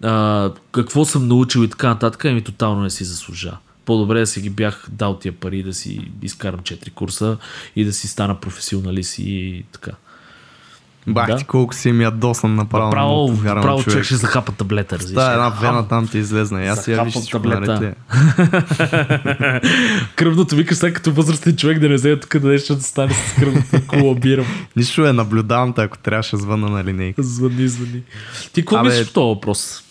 а, какво съм научил и така нататък, ами тотално не си заслужа. По-добре да си ги бях дал тия пари, да си изкарам 4 курса и да си стана професионалист и така. Бах Да. ти колко си ми ядосан направо. Право, не повярвам, право човек. човек ще захапа таблета, разбираш. Да, една Хам. вена там ти излезна. И аз Захапам виж таблета. наред ли е. Кръвното викаш сега като възрастен човек да не вземе тук да нещо да стане с кръвното колабирам. Нищо е, наблюдавам те, ако трябваше звънна на линейка. Звъни, звъни. Ти какво мислиш по този въпрос?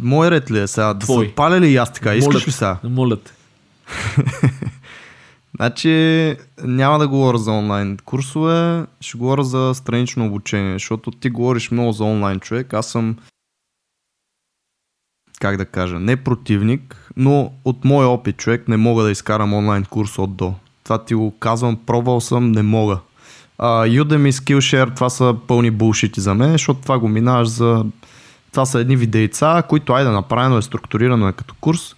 Мой ред ли е сега? Да Твой. се паля ли и аз така? Искаш ли сега? Моля те. Значи няма да говоря за онлайн курсове, ще говоря за странично обучение, защото ти говориш много за онлайн човек, аз съм как да кажа, не противник, но от моя опит човек не мога да изкарам онлайн курс от до. Това ти го казвам, пробвал съм, не мога. Uh, Udemy, Skillshare, това са пълни булшити за мен, защото това го минаваш за... Това са едни видеица, които айде направено е, структурирано е като курс,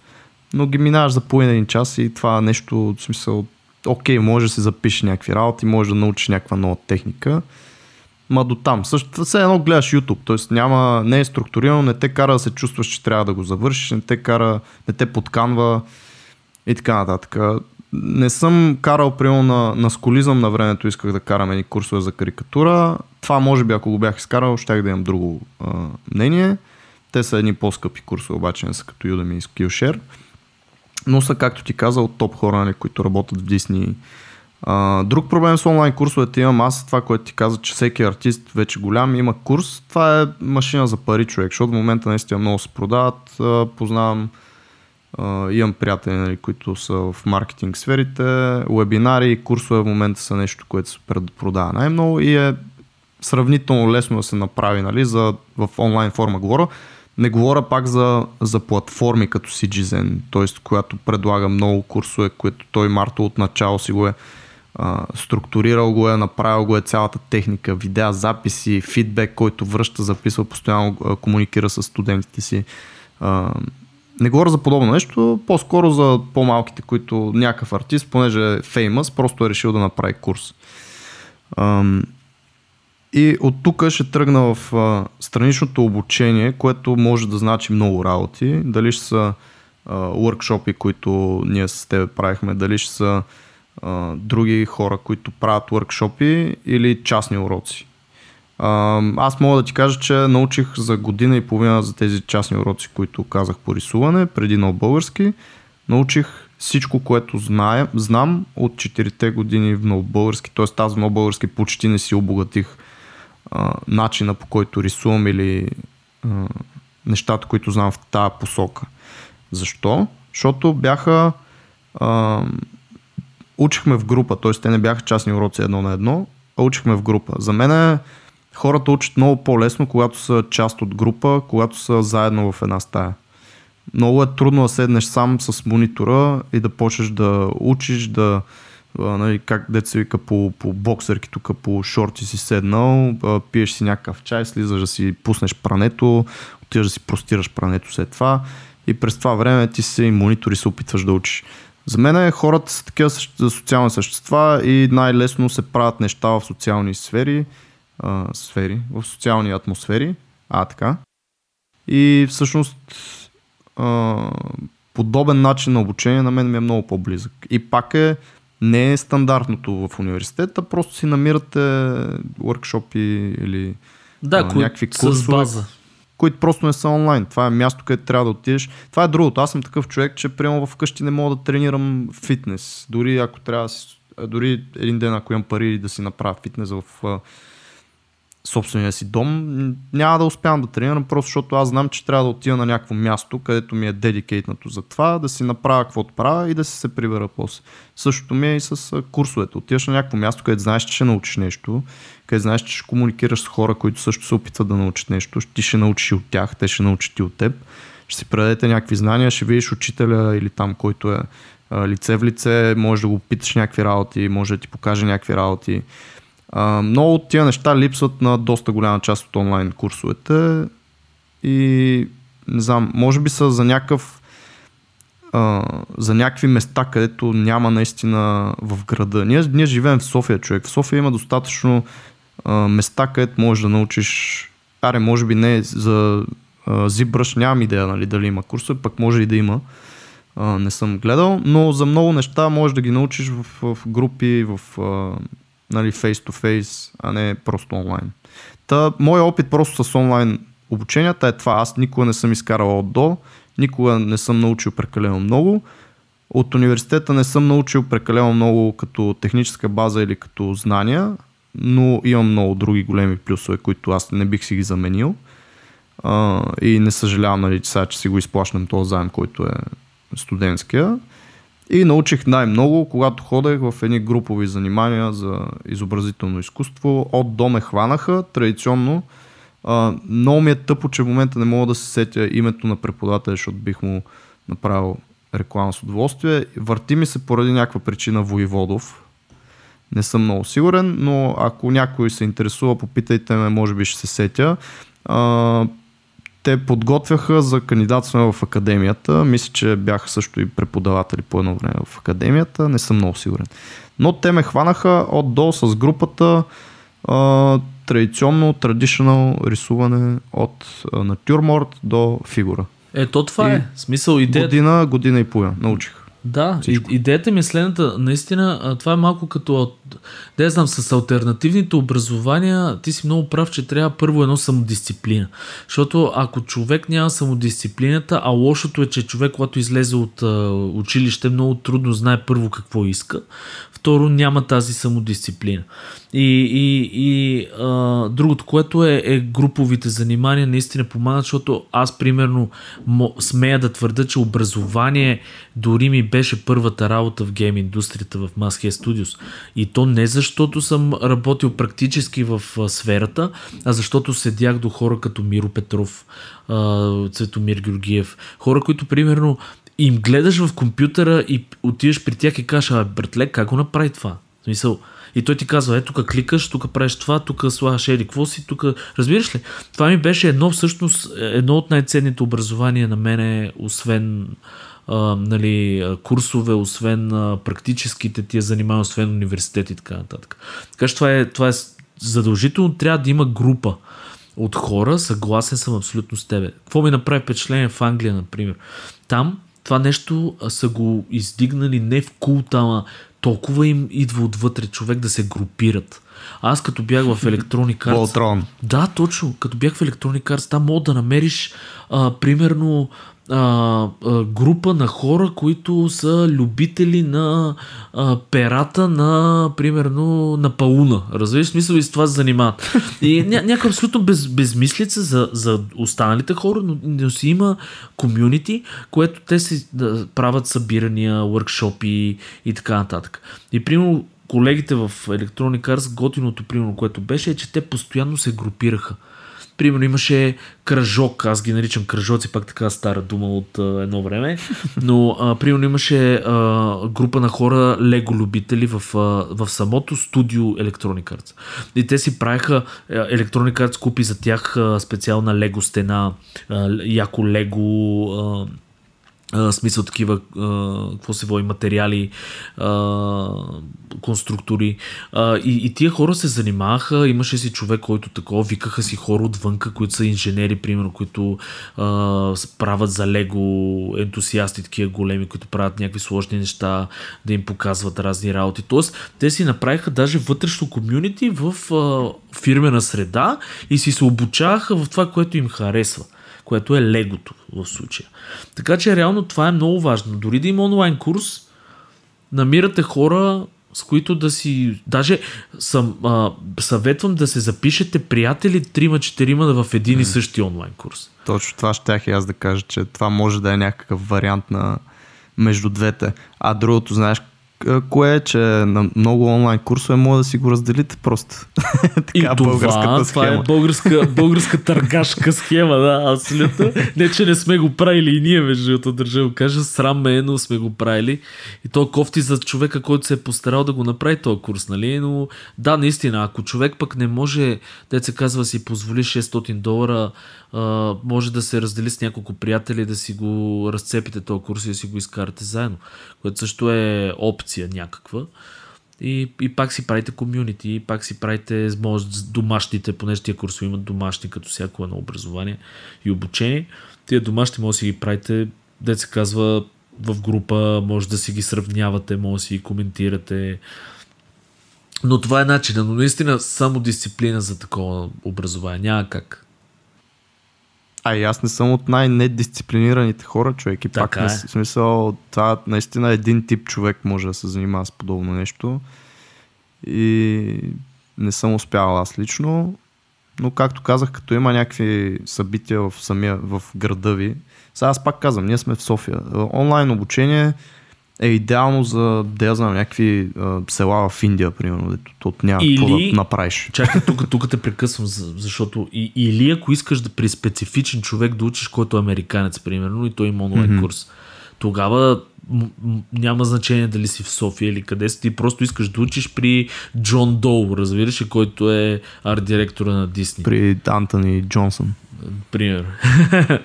но ги минаваш за половин един час и това нещо, в смисъл, окей, може да си запишеш някакви работи, може да научиш някаква нова техника, ма до там. Също все едно гледаш YouTube, т.е. няма, не е структурирано, не те кара да се чувстваш, че трябва да го завършиш, не те кара, не те подканва и така нататък. Не съм карал, примерно, на, на сколизъм на времето, исках да карам едни курсове за карикатура. Това, може би, ако го бях изкарал, щях да имам друго а, мнение. Те са едни по-скъпи курсове, обаче не са като Udemy и Skillshare. Но са, както ти каза, от топ хора, нали, които работят в. А, друг проблем с онлайн курсовете имам аз, това, което ти каза, че всеки артист вече голям има курс. Това е машина за пари, човек, защото в момента наистина много се продават. Познавам имам приятели, нали, които са в маркетинг сферите, вебинари и курсове в момента са нещо, което се продава най-много и е сравнително лесно да се направи нали, за, в онлайн форма говоря. Не говоря пак за, за платформи като Citizen, т.е. която предлага много курсове, които той Марто от начало си го е а, структурирал го е, направил го е цялата техника, видеа, записи, фидбек, който връща, записва, постоянно а, комуникира с студентите си. А, не говоря за подобно нещо, по-скоро за по-малките, които някакъв артист, понеже е famous, просто е решил да направи курс. А, и от тук ще тръгна в а, страничното обучение, което може да значи много работи. Дали ще са а, които ние с теб правихме, дали ще са а, други хора, които правят workshop или частни уроци. А, аз мога да ти кажа, че научих за година и половина за тези частни уроци, които казах по рисуване, преди на български. Научих всичко, което знае, знам от 4 години в много български, т.е. аз в много български почти не си обогатих а, начина по който рисувам или а, нещата, които знам в тази посока. Защо? Защото бяха а, учихме в група, т.е. те не бяха частни уроци едно на едно, а учихме в група. За мен хората учат много по-лесно, когато са част от група, когато са заедно в една стая. Много е трудно да седнеш сам с монитора и да почнеш да учиш, да нали, как деца вика по, по боксерки, тук по шорти си седнал, пиеш си някакъв чай, слизаш да си пуснеш прането, отиваш да си простираш прането след това и през това време ти се и монитори се опитваш да учиш. За мен е, хората са такива социални същества и най-лесно се правят неща в социални сфери, а, сфери, в социални атмосфери, а така. И всъщност а, подобен начин на обучение на мен ми е много по-близък. И пак е не е стандартното в университета, просто си намирате workshopи или да, а, някакви курсове. С база които просто не са онлайн. Това е място, където трябва да отидеш. Това е другото. Аз съм такъв човек, че приема вкъщи не мога да тренирам фитнес. Дори ако трябва да си, дори един ден, ако имам пари да си направя фитнес в собствения си дом, няма да успявам да тренирам, просто защото аз знам, че трябва да отида на някакво място, където ми е дедикейтнато за това, да си направя каквото правя и да си се прибера после. Същото ми е и с курсовете. Отиваш на някакво място, където знаеш, че ще научиш нещо, където знаеш, че ще комуникираш с хора, които също се опитват да научат нещо, ти ще научиш от тях, те ще научат и от теб, ще си предадете някакви знания, ще видиш учителя или там, който е лице в лице, може да го питаш някакви работи, може да ти покаже някакви работи. Много от тия неща липсват на доста голяма част от онлайн курсовете и не знам, може би са за някакъв за някакви места, където няма наистина в града. Ние, ние живеем в София, човек. В София има достатъчно а, места, където можеш да научиш аре, може би не за а, нямам идея нали, дали има курсове, пък може и да има. А, не съм гледал, но за много неща можеш да ги научиш в, в групи, в а, нали, face-to-face, а не просто онлайн. Та, моят опит просто с онлайн обученията е това. Аз никога не съм изкарал от до, никога не съм научил прекалено много. От университета не съм научил прекалено много като техническа база или като знания, но имам много други големи плюсове, които аз не бих си ги заменил. А, и не съжалявам, нали, сега, че си го изплащам този заем, който е студентския. И научих най-много, когато ходех в едни групови занимания за изобразително изкуство. От до ме хванаха традиционно. А, много ми е тъпо, че в момента не мога да се сетя името на преподавателя, защото бих му направил реклама с удоволствие. Върти ми се поради някаква причина Воеводов. Не съм много сигурен, но ако някой се интересува, попитайте ме, може би ще се сетя. А, те подготвяха за кандидатстване в академията. Мисля, че бяха също и преподаватели по едно време в академията. Не съм много сигурен. Но те ме хванаха от до с групата а, традиционно, traditional рисуване от а, натюрморт до фигура. Ето това и е. Смисъл идея. Година, година и половина научих. Да, Всичко. идеята ми е следната. Наистина, това е малко като, да знам, с альтернативните образования, ти си много прав, че трябва първо едно самодисциплина. Защото ако човек няма самодисциплината, а лошото е, че човек, когато излезе от училище, много трудно знае първо какво иска, второ няма тази самодисциплина. И, и, и а, другото, което е, е груповите занимания, наистина помагат, защото аз примерно смея да твърда, че образование дори ми беше първата работа в гейм индустрията в Maskey Studios. И то то не защото съм работил практически в сферата, а защото седях до хора като Миро Петров, Цветомир Георгиев. Хора, които примерно им гледаш в компютъра и отиваш при тях и кажеш, а братле, как го направи това? В смисъл, и той ти казва, ето тук кликаш, тук правиш това, тук слагаш еди какво си, тук... Разбираш ли? Това ми беше едно всъщност, едно от най-ценните образования на мене, освен а, нали, курсове, освен а, практическите ти я занимава, освен университет и така нататък. Така че това е, това е задължително, трябва да има група от хора, съгласен съм абсолютно с тебе. Какво ми направи впечатление в Англия, например? Там това нещо са го издигнали не в култа, ама толкова им идва отвътре човек да се групират. Аз като бях в Electronic Arts... Волтрон. Да, точно. Като бях в Electronic Arts, там мога да намериш а, примерно а, група на хора, които са любители на а, перата на, примерно, на пауна. Разбираш смисъл и с това се занимават. И ня, някаква абсолютно без, безмислица за, за останалите хора, но, но си има комюнити, което те си да, правят събирания, workshopи и така нататък. И примерно колегите в Electronic Arts, готиното примерно, което беше, е, че те постоянно се групираха. Примерно имаше кръжок, аз ги наричам кръжоци, пак така стара дума от а, едно време, но а, примерно имаше а, група на хора лего любители в, а, в самото студио Electronic Arts. И те си правиха, Electronic Arts купи за тях а, специална лего стена, а, яко лего, а, смисъл такива, какво се води, материали, конструктори. И, и тия хора се занимаваха, имаше си човек, който такова, викаха си хора отвънка, които са инженери, примерно, които правят за лего ентусиасти, такива големи, които правят някакви сложни неща, да им показват разни работи. Тоест, те си направиха даже вътрешно комюнити в фирмена среда и си се обучаваха в това, което им харесва което е легото в случая. Така че реално това е много важно. Дори да има онлайн курс, намирате хора, с които да си... Даже съм, а, съветвам да се запишете приятели, трима-четирима в един и същи онлайн курс. Точно това щях и аз да кажа, че това може да е някакъв вариант на между двете. А другото, знаеш кое е, че на много онлайн курсове може да си го разделите просто. така, и това, това е българска, българска търгашка схема, да, абсолютно. Не, че не сме го правили и ние, между другото, държа го кажа, срам ме е, но сме го правили. И то кофти за човека, който се е постарал да го направи този курс, нали? Но да, наистина, ако човек пък не може, да се казва, си позволи 600 долара, а, може да се раздели с няколко приятели, да си го разцепите този курс и да си го изкарате заедно, което също е опция някаква. И, и пак си правите комюнити, и пак си правите може, домашните, понеже тия курсове имат домашни, като всяко едно образование и обучение. Тия домашни може да си ги правите, да се казва, в група, може да си ги сравнявате, може да си ги коментирате. Но това е начинът. Но наистина само дисциплина за такова образование. Няма как. А и аз не съм от най-недисциплинираните хора, човек. И така пак, е. не, смисъл, това наистина един тип човек може да се занимава с подобно нещо. И не съм успял аз лично. Но както казах, като има някакви събития в самия, в града ви, сега аз пак казвам, ние сме в София. Онлайн обучение, е идеално за, да я знам, някакви а, села в Индия, примерно, дето тут няма или... какво да направиш. Чакай, тук, тук те прекъсвам, защото и, или ако искаш да при специфичен човек да учиш, който е американец, примерно, и той има онлайн mm-hmm. курс, тогава няма значение дали си в София или къде си, ти просто искаш да учиш при Джон Доу, разбираш, който е арт-директора на Дисни. При Антони Джонсън. Пример.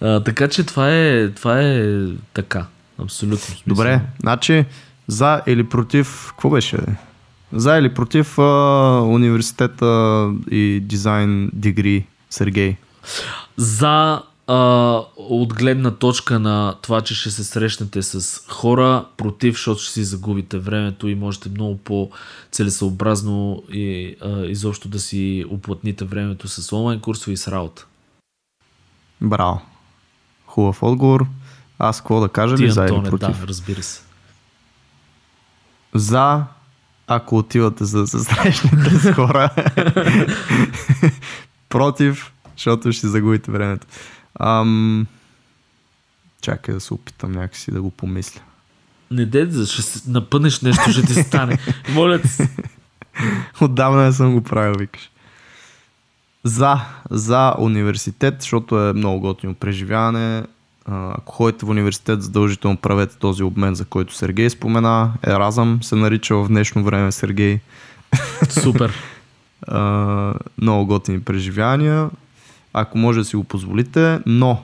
а, така че това е, това е така. Абсолютно. Смисъл. Добре, значи за или против, какво беше? За или против а, университета и дизайн дигри, Сергей? За а, от гледна точка на това, че ще се срещнете с хора, против, защото ще си загубите времето и можете много по-целесъобразно и а, изобщо да си уплътните времето с онлайн курсове и с работа. Браво. Хубав отговор. Аз какво да кажа Ти, ли за или против? Да, разбира се. За, ако отивате за, за срещнете с хора. против, защото ще загубите времето. Ам... Чакай да се опитам някакси да го помисля. Не де, ще напънеш нещо, ще ти стане. Моля ти. Отдавна не съм го правил, викаш. За, за университет, защото е много готино преживяване. Ако ходите в университет, задължително правете този обмен, за който Сергей спомена. Еразъм се нарича в днешно време Сергей. Супер. А, много готини преживявания. Ако може да си го позволите, но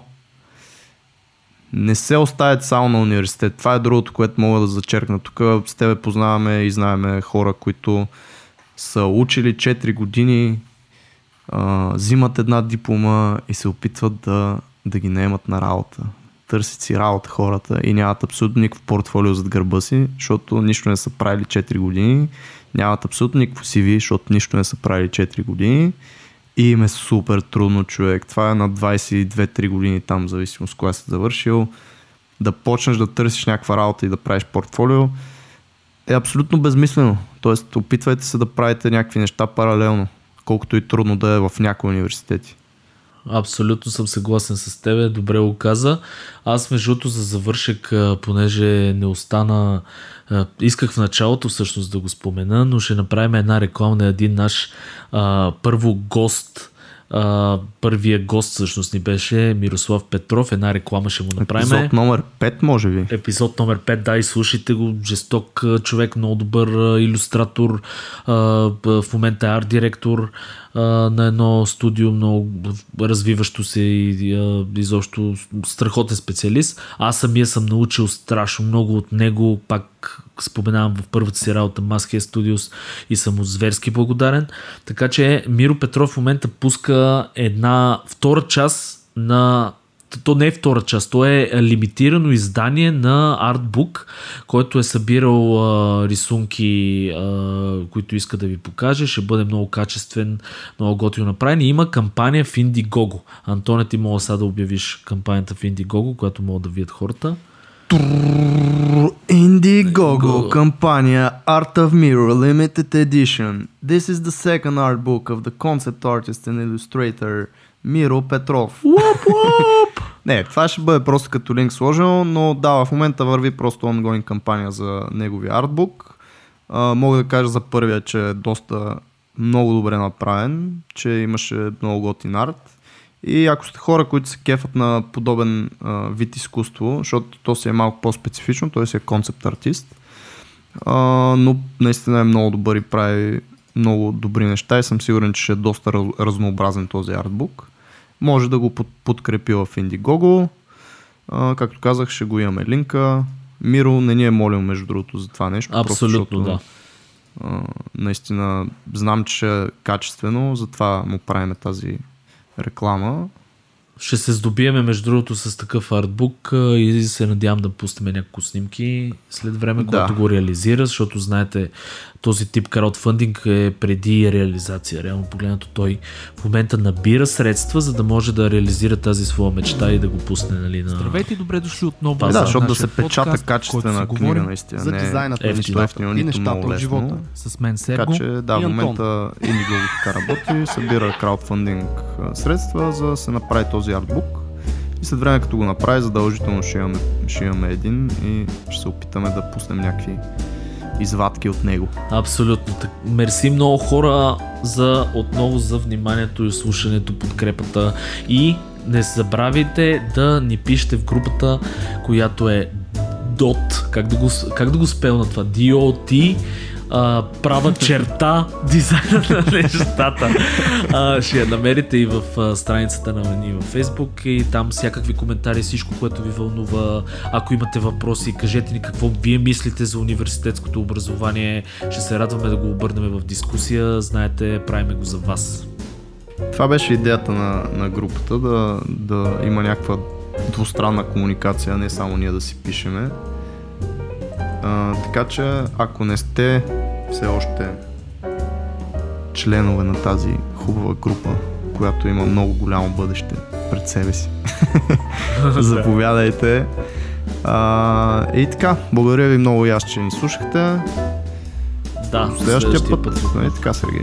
не се оставят само на университет. Това е другото, което мога да зачеркна. Тук с тебе познаваме и знаеме хора, които са учили 4 години, а, взимат една диплома и се опитват да, да ги наемат на работа. Търсят си работа хората и нямат абсолютно никакво портфолио зад гърба си, защото нищо не са правили 4 години. Нямат абсолютно никакво CV, защото нищо не са правили 4 години. И им е супер трудно човек. Това е на 22-3 години там, зависимост кога си завършил. Да почнеш да търсиш някаква работа и да правиш портфолио е абсолютно безмислено. Тоест, опитвайте се да правите някакви неща паралелно, колкото и трудно да е в някои университети. Абсолютно съм съгласен с тебе, добре го каза. Аз между другото за завършек, понеже не остана, исках в началото всъщност да го спомена, но ще направим една реклама на един наш а, първо гост, а, първия гост всъщност ни беше Мирослав Петров, една реклама ще му направим. Епизод номер 5 може би. Епизод номер 5, да, и слушайте го. Жесток човек, много добър иллюстратор, а, в момента е арт-директор на едно студио, много развиващо се и изобщо страхотен специалист. Аз самия съм научил страшно много от него, пак споменавам в първата си работа Маския Studios и съм му зверски благодарен. Така че Миро Петров в момента пуска една втора част на то не е втора част, то е лимитирано издание на артбук, който е събирал а, рисунки, а, които иска да ви покаже. Ще бъде много качествен, много готино направен. И има кампания в Indiegogo. Антоне, ти мога сега да обявиш кампанията в Indiegogo, която могат да видят хората. Indiegogo кампания Art of Mirror Limited Edition. This is the second art book of the concept artist and illustrator Миро Петров. Не, това ще бъде просто като линк сложено, но да, в момента върви просто ongoing кампания за неговия артбук. А, мога да кажа за първия, че е доста много добре направен, че имаше много готин арт. И ако сте хора, които се кефат на подобен а, вид изкуство, защото то си е малко по-специфично, той си е концепт артист, а, но наистина е много добър и прави много добри неща и съм сигурен, че ще е доста раз, разнообразен този артбук. Може да го под, подкрепи в Indiegogo. А, както казах, ще го имаме линка. Миро не ни е молил, между другото, за това нещо. просто Абсолютно, защото, да. а, наистина знам, че е качествено, затова му правим тази реклама. Ще се здобиеме между другото с такъв артбук и се надявам да пуснем няколко снимки след време, Да. когато го реализира, защото знаете, този тип краудфандинг е преди реализация. Реално погледнато той в момента набира средства, за да може да реализира тази своя мечта и да го пусне нали, на... Здравейте и добре дошли отново. Да, Да, защото да се печата подкаст, качествена книга, наистина. За не е дизайнът на ефтино, нещата ефтино, и нито нещата много от живота. С мен Серго Така че да, и в момента Indiegogo така работи, събира краудфандинг средства, за да се направи този артбук. И след време като го направи, задължително ще имаме, ще имаме един и ще се опитаме да пуснем някакви извадки от него. Абсолютно. Мерси много хора за отново за вниманието и слушането, подкрепата и не забравяйте да ни пишете в групата, която е DOT, как да го, как да го спелна това? DOT, а, права черта, дизайна на нещата. А, ще я намерите и в а, страницата на ни във Facebook и там всякакви коментари, всичко, което ви вълнува. Ако имате въпроси, кажете ни какво вие мислите за университетското образование. Ще се радваме да го обърнем в дискусия. Знаете, правиме го за вас. Това беше идеята на, на групата, да, да има някаква двустранна комуникация, не само ние да си пишеме. А, така че, ако не сте все още членове на тази хубава група, която има много голямо бъдеще пред себе си, заповядайте. А, и така, благодаря ви много и аз, че ни слушахте. Да, До следващия път. Нали така, Сергей?